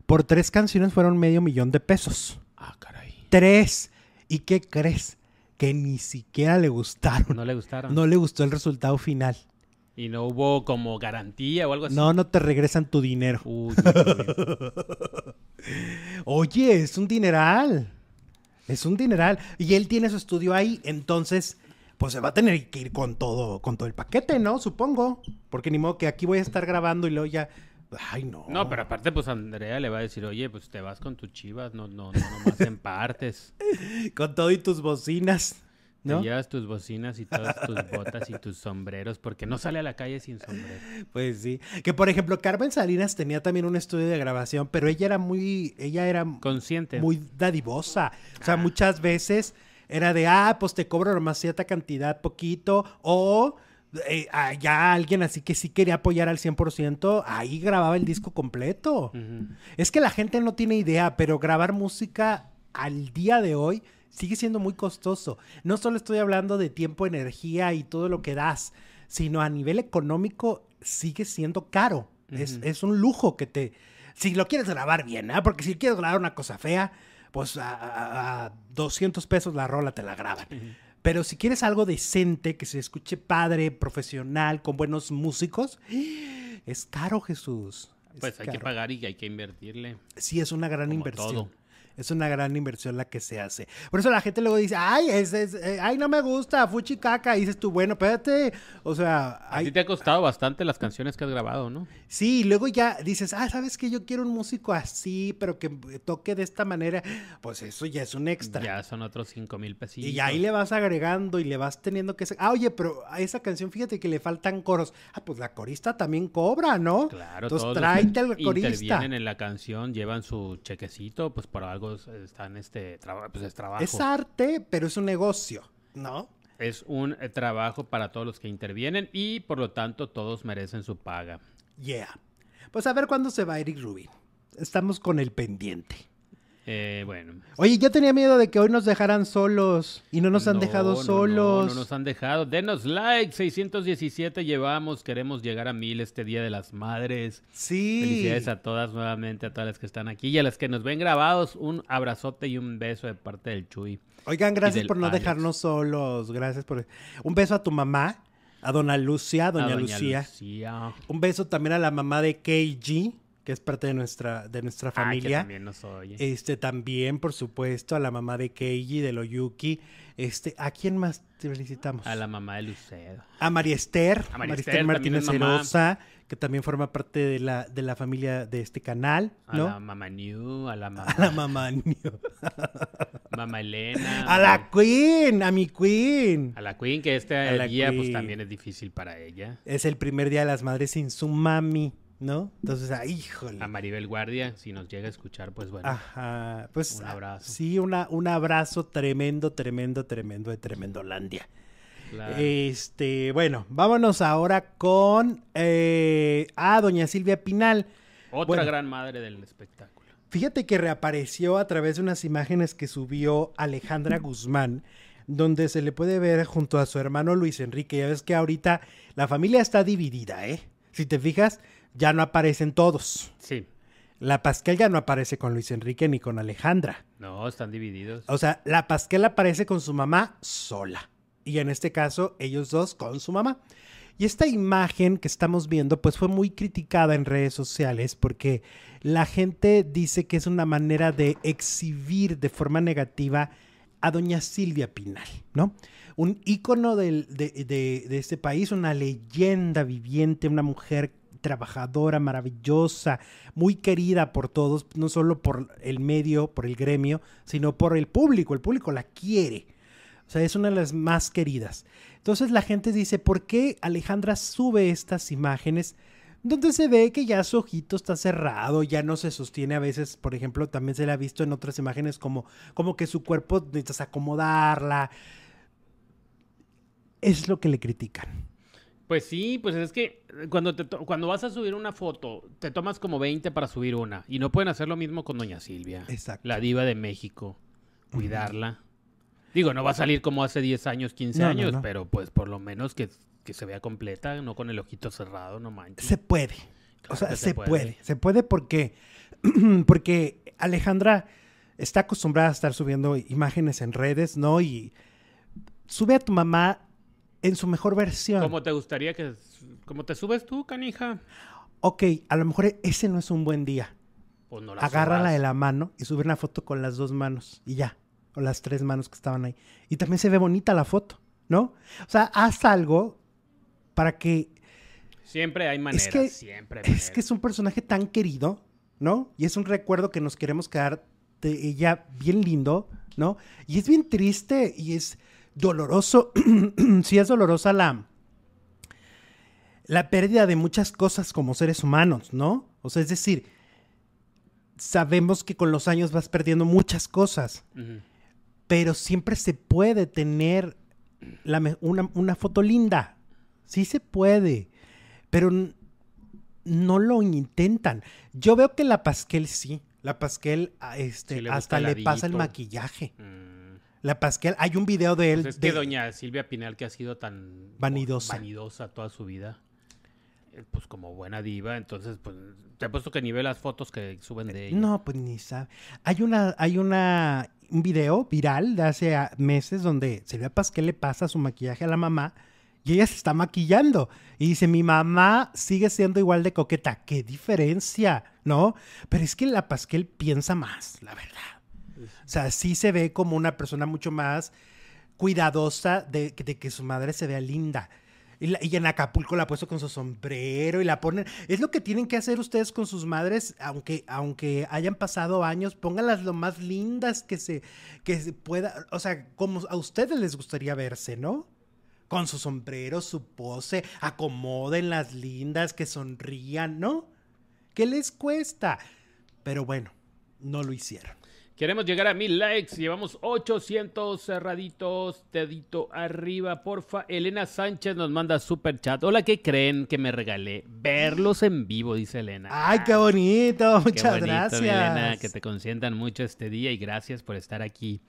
por tres canciones fueron medio millón de pesos. Ah, caray. Tres. ¿Y qué crees? Que ni siquiera le gustaron. No le gustaron. No le gustó el resultado final. ¿Y no hubo como garantía o algo así? No, no te regresan tu dinero. Oye, es un dineral. Es un dineral. Y él tiene su estudio ahí, entonces pues se va a tener que ir con todo, con todo el paquete, ¿no? Supongo. Porque ni modo que aquí voy a estar grabando y luego ya. Ay, no. No, pero aparte, pues Andrea le va a decir, oye, pues te vas con tus chivas, no, no, no, nomás en partes. con todo y tus bocinas. ¿No? Te llevas tus bocinas y todas tus botas y tus sombreros, porque no sale a la calle sin sombrero. Pues sí. Que por ejemplo, Carmen Salinas tenía también un estudio de grabación, pero ella era muy, ella era consciente. Muy dadivosa. O sea, ah. muchas veces era de, ah, pues te cobro nomás cierta cantidad, poquito, o eh, ah, ya alguien así que sí quería apoyar al 100%, ahí grababa el disco completo. Es que la gente no tiene idea, pero grabar música al día de hoy sigue siendo muy costoso. No solo estoy hablando de tiempo, energía y todo lo que das, sino a nivel económico sigue siendo caro. es, es, un lujo que te... Si lo quieres grabar bien, ¿eh? porque si quieres grabar una cosa fea, pues a, 200 pesos la rola te la graban. Pero si quieres algo decente, que se escuche padre, profesional, con buenos músicos, es caro, Jesús. pues hay que pagar y hay que invertirle. Sí, es una gran inversión. Es una gran inversión la que se hace. Por eso la gente luego dice, ay, es, eh, ay no me gusta, fuchi caca. Y dices tú, bueno, espérate. O sea... A ti te ha costado bastante las canciones que has grabado, ¿no? Sí, y luego ya dices, ah, ¿sabes que Yo quiero un músico así, pero que toque de esta manera. Pues eso ya es un extra. Ya son otros cinco mil pesos. Y ahí le vas agregando y le vas teniendo que... Ah, oye, pero a esa canción, fíjate que le faltan coros. Ah, pues la corista también cobra, ¿no? Claro. Entonces tráete al corista. intervienen en la canción, llevan su chequecito, pues por algo están este pues es trabajo. Es arte, pero es un negocio, ¿no? Es un eh, trabajo para todos los que intervienen y por lo tanto todos merecen su paga. Yeah. Pues a ver cuándo se va Eric Rubin. Estamos con el pendiente. Eh, bueno. Oye, yo tenía miedo de que hoy nos dejaran solos y no nos han dejado solos. No, no, nos han dejado. Denos like, 617 llevamos, queremos llegar a mil este Día de las Madres. Sí. Felicidades a todas nuevamente, a todas las que están aquí y a las que nos ven grabados, un abrazote y un beso de parte del Chuy. Oigan, gracias por no dejarnos solos, gracias por... Un beso a tu mamá, a dona Lucia, a doña, Lucía. Lucía. Un beso también a la mamá de KG que es parte de nuestra, de nuestra familia. también nos oye. Este, también, por supuesto, a la mamá de Keiji, de Loyuki. Este, ¿a quién más te felicitamos? A la mamá de Lucedo. A María Esther. A María, Esther, Martínez Cerosa, que también forma parte de la, de la familia de este canal, ¿no? A la mamá New, a la mamá... A la mamá New. mamá Elena. A la Queen, a mi Queen. A la Queen, que este día pues también es difícil para ella. Es el primer día de las madres sin su mami. ¿No? Entonces, ah, híjole. A Maribel Guardia, si nos llega a escuchar, pues bueno. Ajá, pues. Un abrazo. Sí, una, un abrazo tremendo, tremendo, tremendo de Tremendolandia. Claro. Este, bueno, vámonos ahora con eh, a doña Silvia Pinal. Otra gran madre del espectáculo. Fíjate que reapareció a través de unas imágenes que subió Alejandra Guzmán, donde se le puede ver junto a su hermano Luis Enrique. Ya ves que ahorita la familia está dividida, ¿eh? Si te fijas, ya no aparecen todos. Sí. La Pasquel ya no aparece con Luis Enrique ni con Alejandra. No, están divididos. O sea, la Pasquel aparece con su mamá sola. Y en este caso, ellos dos con su mamá. Y esta imagen que estamos viendo, pues fue muy criticada en redes sociales porque la gente dice que es una manera de exhibir de forma negativa a doña Silvia Pinal, ¿no? Un ícono de, de este país, una leyenda viviente, una mujer trabajadora, maravillosa, muy querida por todos, no solo por el medio, por el gremio, sino por el público. El público la quiere. O sea, es una de las más queridas. Entonces la gente dice, ¿por qué Alejandra sube estas imágenes? donde se ve que ya su ojito está cerrado, ya no se sostiene a veces, por ejemplo, también se le ha visto en otras imágenes como, como que su cuerpo necesitas acomodarla. Es lo que le critican. Pues sí, pues es que cuando, te cuando vas a subir una foto, te tomas como 20 para subir una. Y no pueden hacer lo mismo con Doña Silvia. Exacto. La diva de México. cuidarla. Digo, no va a salir como hace 10 años, 15 años, pero pues por lo menos que, se vea completa, no con el ojito cerrado, no manches. Se puede. o sea, se, puede. Se puede porque, porque Alejandra está acostumbrada a estar subiendo imágenes en redes, ¿no? Y sube a tu mamá en su mejor versión. ¿Cómo te gustaría que... ¿Cómo te subes tú, canija? Ok, a lo mejor ese no es un buen día. Pues no la Agárrala de la mano y sube una foto con las dos manos y ya. O las tres manos que estaban ahí. Y también se ve bonita la foto, ¿no? O sea, haz algo para que... Siempre hay maneras, es que, siempre Es que es un personaje tan querido, ¿no? Y es un recuerdo que nos queremos quedar de ella bien lindo, ¿no? Y es bien triste y es doloroso, sí es dolorosa la, la pérdida de muchas cosas como seres humanos, ¿no? O sea, es decir, sabemos que con los años vas perdiendo muchas cosas, pero siempre se puede tener una, una, foto linda, sí se puede, pero no lo intentan. Yo veo que la Pasquel sí, la Pasquel ah, este, hasta le pasa el maquillaje. Mm. La Pasquel, hay un video de él. Pues es que doña Silvia Pinal, que ha sido tan vanidosa. vanidosa toda su vida, eh, pues como buena diva, entonces, pues, te he puesto que ni ve las fotos que suben de ella. No, pues ni sabe. Hay una, hay una, un video viral de hace meses donde Silvia Pasquel le pasa su maquillaje a la mamá y ella se está maquillando. Y dice, mi mamá sigue siendo igual de coqueta. ¿Qué diferencia? ¿No? Pero es que la Pasquel piensa más, la verdad. O sea, sí se ve como una persona mucho más cuidadosa de, que su madre se vea linda. Y, en Acapulco la ha puesto con su sombrero y la ponen. Es lo que tienen que hacer ustedes con sus madres, aunque, aunque hayan pasado años, pónganlas lo más lindas que se, que se pueda. O sea, como a ustedes les gustaría verse, ¿no? Con su sombrero, su pose, acomoden las lindas, que sonrían, ¿no? ¿Qué les cuesta? Pero bueno, no lo hicieron. Queremos llegar a mil likes. Llevamos 800 cerraditos. Dedito arriba, porfa. Elena Sánchez nos manda super chat. Hola, ¿qué creen que me regalé? Verlos en vivo, dice Elena. Ay, qué bonito. Muchas gracias. Elena, que te consientan mucho este día y gracias por estar aquí.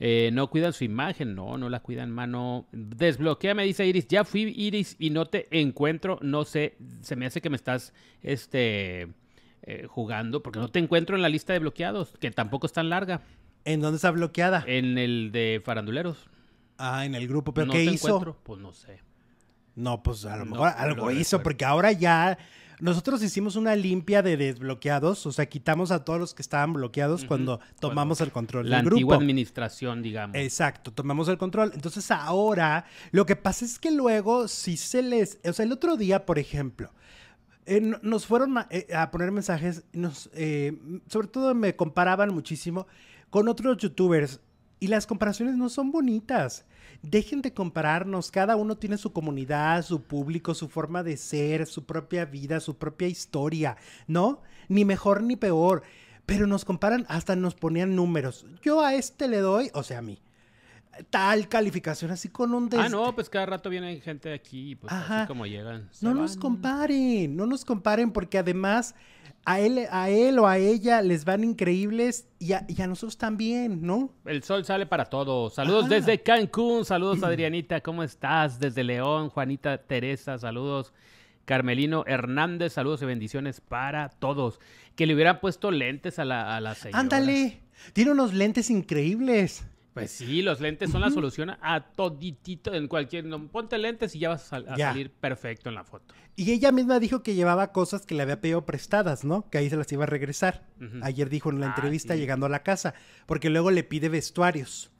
Eh, no cuidan su imagen, no, no la cuidan, mano. Desbloquea, me dice Iris. Ya fui, Iris, y no te encuentro. No sé, se me hace que me estás, este eh, jugando, porque no te encuentro en la lista de bloqueados, que tampoco es tan larga. ¿En dónde está bloqueada? En el de faranduleros. Ah, en el grupo, pero ¿qué hizo? Encuentro? Pues no sé. No, pues a lo mejor algo hizo, porque ahora ya nosotros hicimos una limpia de desbloqueados, o sea, quitamos a todos los que estaban bloqueados cuando tomamos el control la del grupo. antigua administración, digamos. Exacto, tomamos el control. Entonces ahora, lo que pasa es que luego si se les, o sea, el otro día, por ejemplo, eh, nos fueron eh, a, poner mensajes, nos, eh, sobre todo me comparaban muchísimo con otros youtubers y las comparaciones no son bonitas. Dejen de compararnos, cada uno tiene su comunidad, su público, su forma de ser, su propia vida, su propia historia, ¿no? Ni mejor ni peor. Pero nos comparan, hasta nos ponían números. Yo a este le doy, o sea, a mí tal calificación, así con un... Ah, no, pues cada rato viene gente aquí, pues así como llegan. No nos comparen, no nos comparen, porque además a él, a él o a ella les van increíbles y a, nosotros también, ¿no? El sol sale para todos. Saludos desde Cancún, saludos Adrianita, ¿cómo estás? Desde León, Juanita Teresa, saludos. Carmelino Hernández, saludos y bendiciones para todos. Que le hubieran puesto lentes a la, a la señora. Ándale, tiene unos lentes increíbles. Pues sí, los lentes son la solución a toditito en cualquier... ponte lentes y ya vas a, salir perfecto en la foto. Y ella misma dijo que llevaba cosas que le había pedido prestadas, ¿no? Que ahí se las iba a regresar. Ayer dijo en la ah, entrevista llegando a la casa, porque luego le pide vestuarios.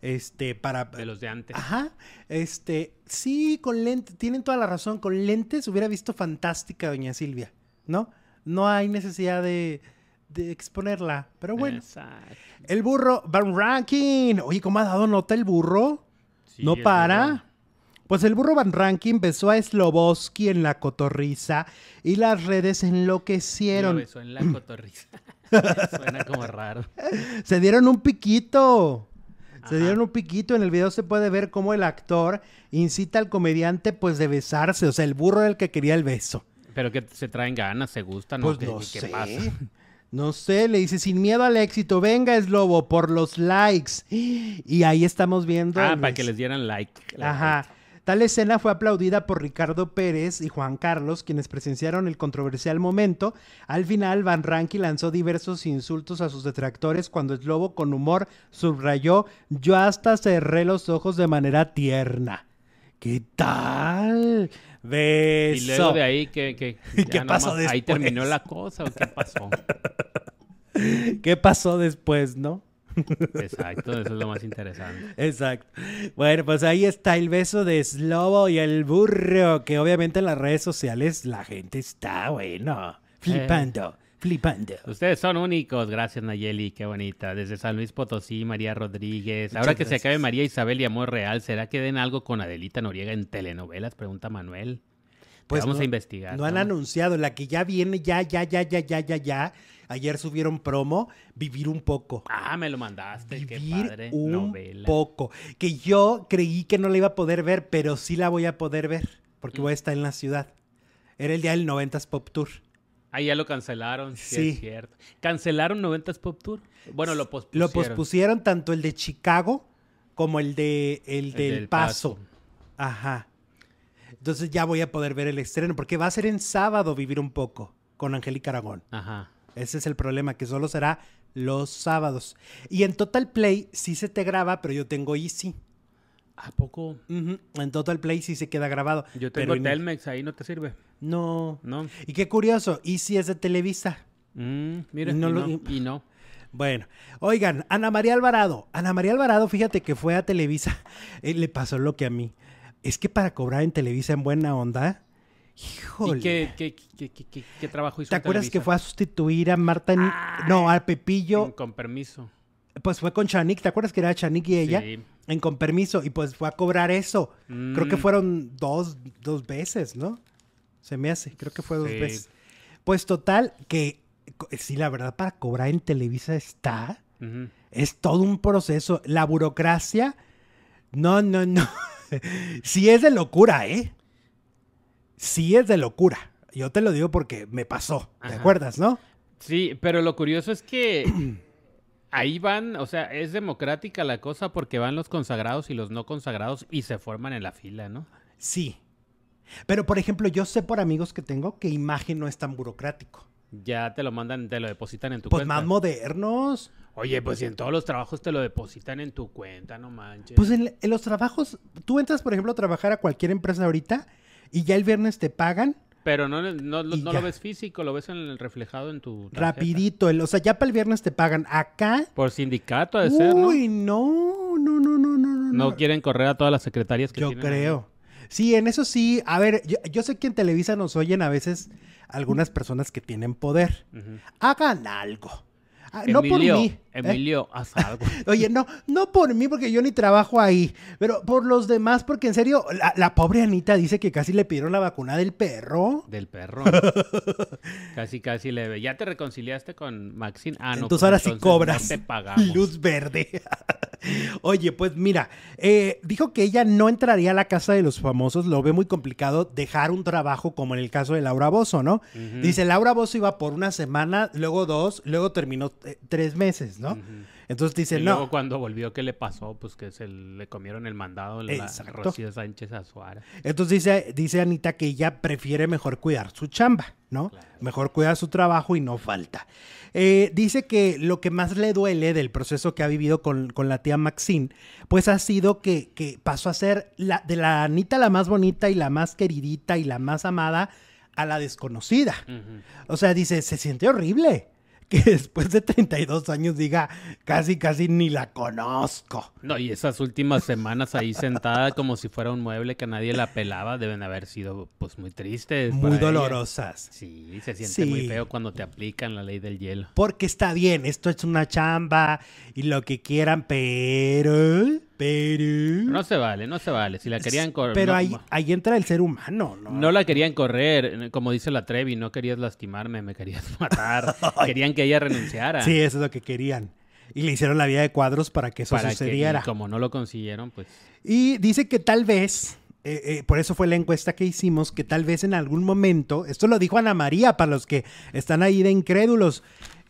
Este, para... De los de antes. Ajá. Este, sí, con lentes, tienen toda la razón. Con lentes hubiera visto fantástica doña Silvia, ¿no? No hay necesidad de de exponerla. Pero bueno. El burro Van Ranking. Oye, ¿cómo ha dado nota el burro? no para. Pues el burro Van Ranking besó a Sloboski en la cotorriza y las redes enloquecieron. Lo besó en la cotorriza. Suena como raro. Se dieron un piquito. Se dieron un piquito. En el video se puede ver cómo el actor incita al comediante pues de besarse. O sea, el burro era el que quería el beso. Pero que se traen ganas, se gustan. Pues no, sé. ¿Qué pasa? No sé, le dice, sin miedo al éxito, venga, es lobo, por los likes. Y ahí estamos viendo. Ah, para que les dieran like. Ajá. Tal escena fue aplaudida por Ricardo Pérez y Juan Carlos, quienes presenciaron el controversial momento. Al final, Van Ranky lanzó diversos insultos a sus detractores cuando el lobo con humor subrayó, yo hasta cerré los ojos de manera tierna. ¿Qué tal? Beso. Y luego de ahí, ¿qué, qué, ¿Qué pasó después? ¿Ahí terminó la cosa o qué pasó? ¿Qué pasó después, no? Exacto, eso es lo más interesante. Exacto. Bueno, pues ahí está el beso de Slobo y el burro, que obviamente en las redes sociales la gente está, bueno, flipando. Flipando. Ustedes son únicos, gracias Nayeli, qué bonita. Desde San Luis Potosí, María Rodríguez. Ahora que se acabe María Isabel y Amor Real, ¿será que den algo con Adelita Noriega en telenovelas? Pregunta Manuel. Pues vamos a investigar. No, han anunciado, la que ya viene, ya, ya, ya, ya, ya, ya, ya. Ayer subieron promo, Vivir un poco. Ah, me lo mandaste, Vivir qué padre. un novela. poco. Que yo creí que no la iba a poder ver, pero sí la voy a poder ver, porque voy a estar en la ciudad. Era el día del 90s Pop Tour. Ah, ya lo cancelaron, sí, Sí. es cierto. ¿Cancelaron 90s Pop Tour? Bueno, lo pospusieron. Lo pospusieron tanto el de Chicago como el de el del, del Paso. Paso. Ajá. Entonces ya voy a poder ver el estreno, porque va a ser en sábado vivir un poco con Angélica Aragón. Ajá. Ese es el problema, que solo será los sábados. Y en Total Play sí se te graba, pero yo tengo Easy. ¿A poco? Ujú. En Total Play sí se queda grabado. Yo tengo en- Telmex, ahí no te sirve. No. No. Y qué curioso, Easy es de Televisa. Mm, mira, Y y no no, lo- y no. Bueno, oigan, Ana María Alvarado. Ana María Alvarado, fíjate que fue a Televisa. Eh, le pasó lo que a mí. Es que para cobrar en Televisa en buena onda, híjole. ¿Y qué, qué, qué, qué- trabajo hizo ¿Te acuerdas que fue a sustituir a Marta? Ay, no, a Pepillo. Con permiso. Pues fue con Chanik. ¿Te acuerdas que era Chanik y ella? Sí. En con permiso. Y pues fue a cobrar eso. Creo que Mm. fueron dos, dos veces, ¿no? Se me hace. Creo que fue dos Sí. veces. Pues total, que sí, la verdad, para cobrar en Televisa está. Es todo un proceso. La burocracia, no, no, no. sí es de locura, ¿eh? Sí es de locura. Yo te lo digo porque me pasó. ¿Te Ajá. acuerdas, no? Sí, pero lo curioso es que ahí van, o sea, es democrática la cosa porque van los consagrados y los no consagrados y se forman en la fila, ¿no? Sí. Pero, por ejemplo, yo sé por amigos que tengo que imagen no es tan burocrático. Ya te lo mandan, te lo depositan en tu Pues cuenta. más modernos. Oye, pues si en todos los trabajos te lo depositan en tu cuenta, no manches. Pues en, en los trabajos, tú entras, por ejemplo, a trabajar a cualquier empresa ahorita y ya el viernes te pagan Pero no, no, no, lo ves físico, lo ves en el reflejado en tu tarjeta. rapidito. el- o sea, ya para el viernes te pagan. Acá, Por sindicato ha de ser, uy, no, no, no, no, no, no. No quieren correr a todas las secretarias que Yo tienen ahí. creo. Sí, en eso sí. A ver, yo, yo sé que en Televisa nos oyen a veces algunas personas que tienen poder. Hagan algo. Ah, no por Emilio. ¿eh? Haz algo. Oye, no, no por mí porque yo ni trabajo ahí, pero por los demás, porque en serio, la, la pobre Anita dice que casi le pidieron la vacuna del perro. Del perro. casi, casi le ve. ¿Ya te reconciliaste con Maxine? Ah, no. entonces pues ahora sí entonces cobras No te pagamos. luz verde. Oye, pues mira, eh, dijo que ella no entraría a la casa de los famosos, lo ve muy complicado dejar un trabajo como en el caso de Laura Bozo, ¿no? Dice, Laura Bozo iba por una semana, luego dos, luego terminó eh, tres meses, ¿no? Entonces dice, y no. luego cuando volvió, ¿qué le pasó? Pues que se le comieron el mandado Exacto. Rocío Sánchez Azuara. Entonces dice, dice Anita que ella prefiere mejor cuidar su chamba, ¿no? Claro. Mejor cuidar su trabajo y no falta. Eh, dice que lo que más le duele del proceso que ha vivido con, con la tía Maxine, pues ha sido que, que pasó a ser la, de la Anita la más bonita y la más queridita y la más amada a la desconocida. O sea, dice, se siente horrible que después de 32 años diga, casi, casi ni la conozco. No, y esas últimas semanas ahí sentada como si fuera un mueble que nadie la pelaba, deben haber sido pues muy tristes. Muy ella. dolorosas. Sí, se siente Sí. muy feo cuando te aplican la ley del hielo. Porque está bien, esto es una chamba y lo que quieran, pero, pero... No se vale, no se vale. Si la querían correr. Pero no, ahí, ahí entra el ser humano, ¿no? no la querían correr, como dice la Trevi, no querías lastimarme, me querías matar. querían que ella renunciara. Sí, eso es lo que querían. Y le hicieron la vida de cuadros para que eso para que, sucediera. y como no lo consiguieron, pues. Y dice que tal vez, eh, eh, por eso fue la encuesta que hicimos, que tal vez en algún momento, esto lo dijo Ana María para los que están ahí de incrédulos,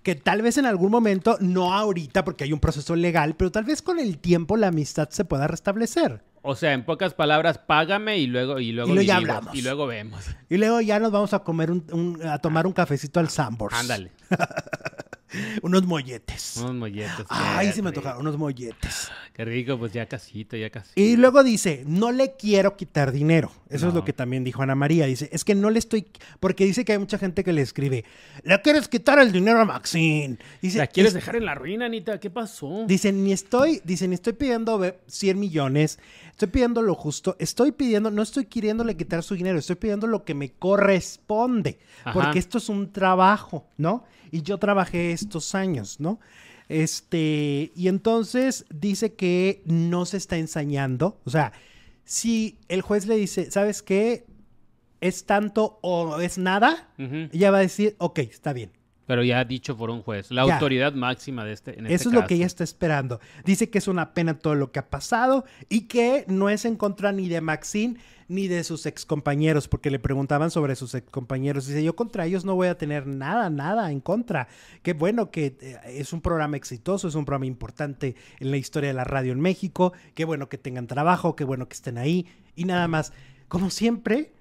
que tal vez en algún momento, no ahorita porque hay un proceso legal, pero tal vez con el tiempo la amistad se pueda restablecer. O sea, en pocas palabras, págame y luego y luego, ya hablamos. Y luego vemos. Y luego ya nos vamos a comer un, a tomar un cafecito al Sambors. Ándale. unos molletes. Unos molletes. Ay, sí me tocaron unos molletes. Qué rico, pues ya casito, ya casi. Y luego dice, no le quiero quitar dinero. Eso es lo que también dijo Ana María. Dice, es que no le estoy... Porque dice que hay mucha gente que le escribe, ¿le quieres quitar el dinero a Maxine? Dice, ¿La quieres dejar en la ruina, Anita? ¿Qué pasó? Dice, ni estoy, dice, ni estoy pidiendo 100 millones, estoy pidiendo lo justo, estoy pidiendo, no estoy queriéndole quitar su dinero, estoy pidiendo lo que me corresponde. Porque esto es un trabajo, ¿no? Y yo trabajé estos años, ¿no? Este, y entonces dice que no se está ensañando. O sea, si el juez le dice, ¿sabes qué? ¿Es tanto o es nada? Ella va a decir, ok, está bien. Pero ya ha dicho por un juez, la autoridad máxima de este. En este Eso es lo que ella está esperando. Dice que es una pena todo lo que ha pasado y que no es en contra ni de Maxine ni de sus excompañeros, porque le preguntaban sobre sus excompañeros. Dice, yo contra ellos no voy a tener nada, nada en contra. Qué bueno que eh, es un programa exitoso, es un programa importante en la historia de la radio en México. Qué bueno que tengan trabajo, qué bueno que estén ahí. Y nada más, como siempre,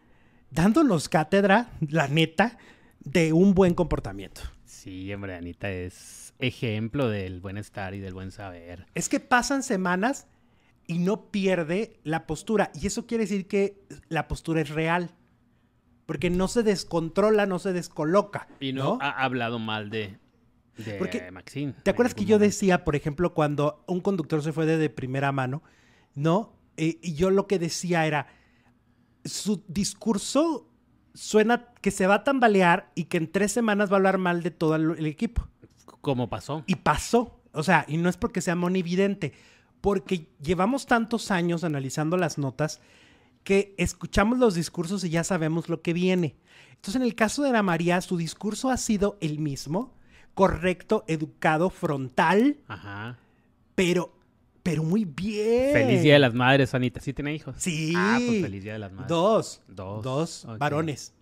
dándonos cátedra, la neta, de un buen comportamiento. Sí, hombre, Anita es ejemplo del buen estar y del buen saber. Es que pasan semanas y no pierde la postura. Y eso quiere decir que la postura es real. Porque no se descontrola, no se descoloca. Y no, ha hablado mal de, de Maxine. ¿Te acuerdas que yo decía, por ejemplo, cuando un conductor se fue de, primera mano, ¿no? Eh, y yo lo que decía era, su discurso suena que se va a tambalear y que en tres semanas va a hablar mal de todo el, equipo. Como pasó. Y pasó. O sea, y no es porque sea monividente, porque llevamos tantos años analizando las notas que escuchamos los discursos y ya sabemos lo que viene. Entonces, en el caso de Ana María, su discurso ha sido el mismo, correcto, educado, frontal, Ajá. pero pero muy bien. Feliz Día de las Madres, Anita. ¿Sí tiene hijos? Sí. Ah, pues feliz Día de las Madres. Dos. Dos. Dos varones.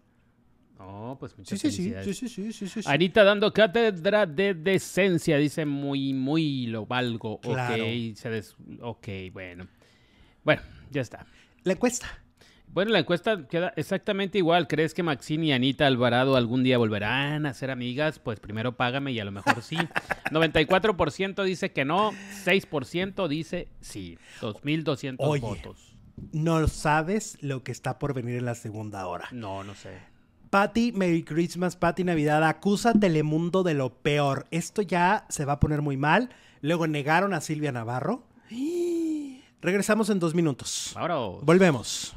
Oh, pues muchas sí, sí, sí, sí, sí, sí, sí, Anita dando cátedra de decencia, dice muy, muy lo valgo. Claro. Ok, se des... ok, bueno. Bueno, ya está. La encuesta. Bueno, la encuesta queda exactamente igual. ¿Crees que Maxine y Anita Alvarado algún día volverán a ser amigas? Pues primero págame y a lo mejor sí. 94% dice que no, 6% dice sí. 2.200 votos. No sabes lo que está por venir en la segunda hora. No, no sé. Patty, Merry Christmas, Patty Navidad, acusa a Telemundo de lo peor. Esto ya se va a poner muy mal. Luego negaron a Silvia Navarro. Regresamos en dos minutos. Ahora. Volvemos.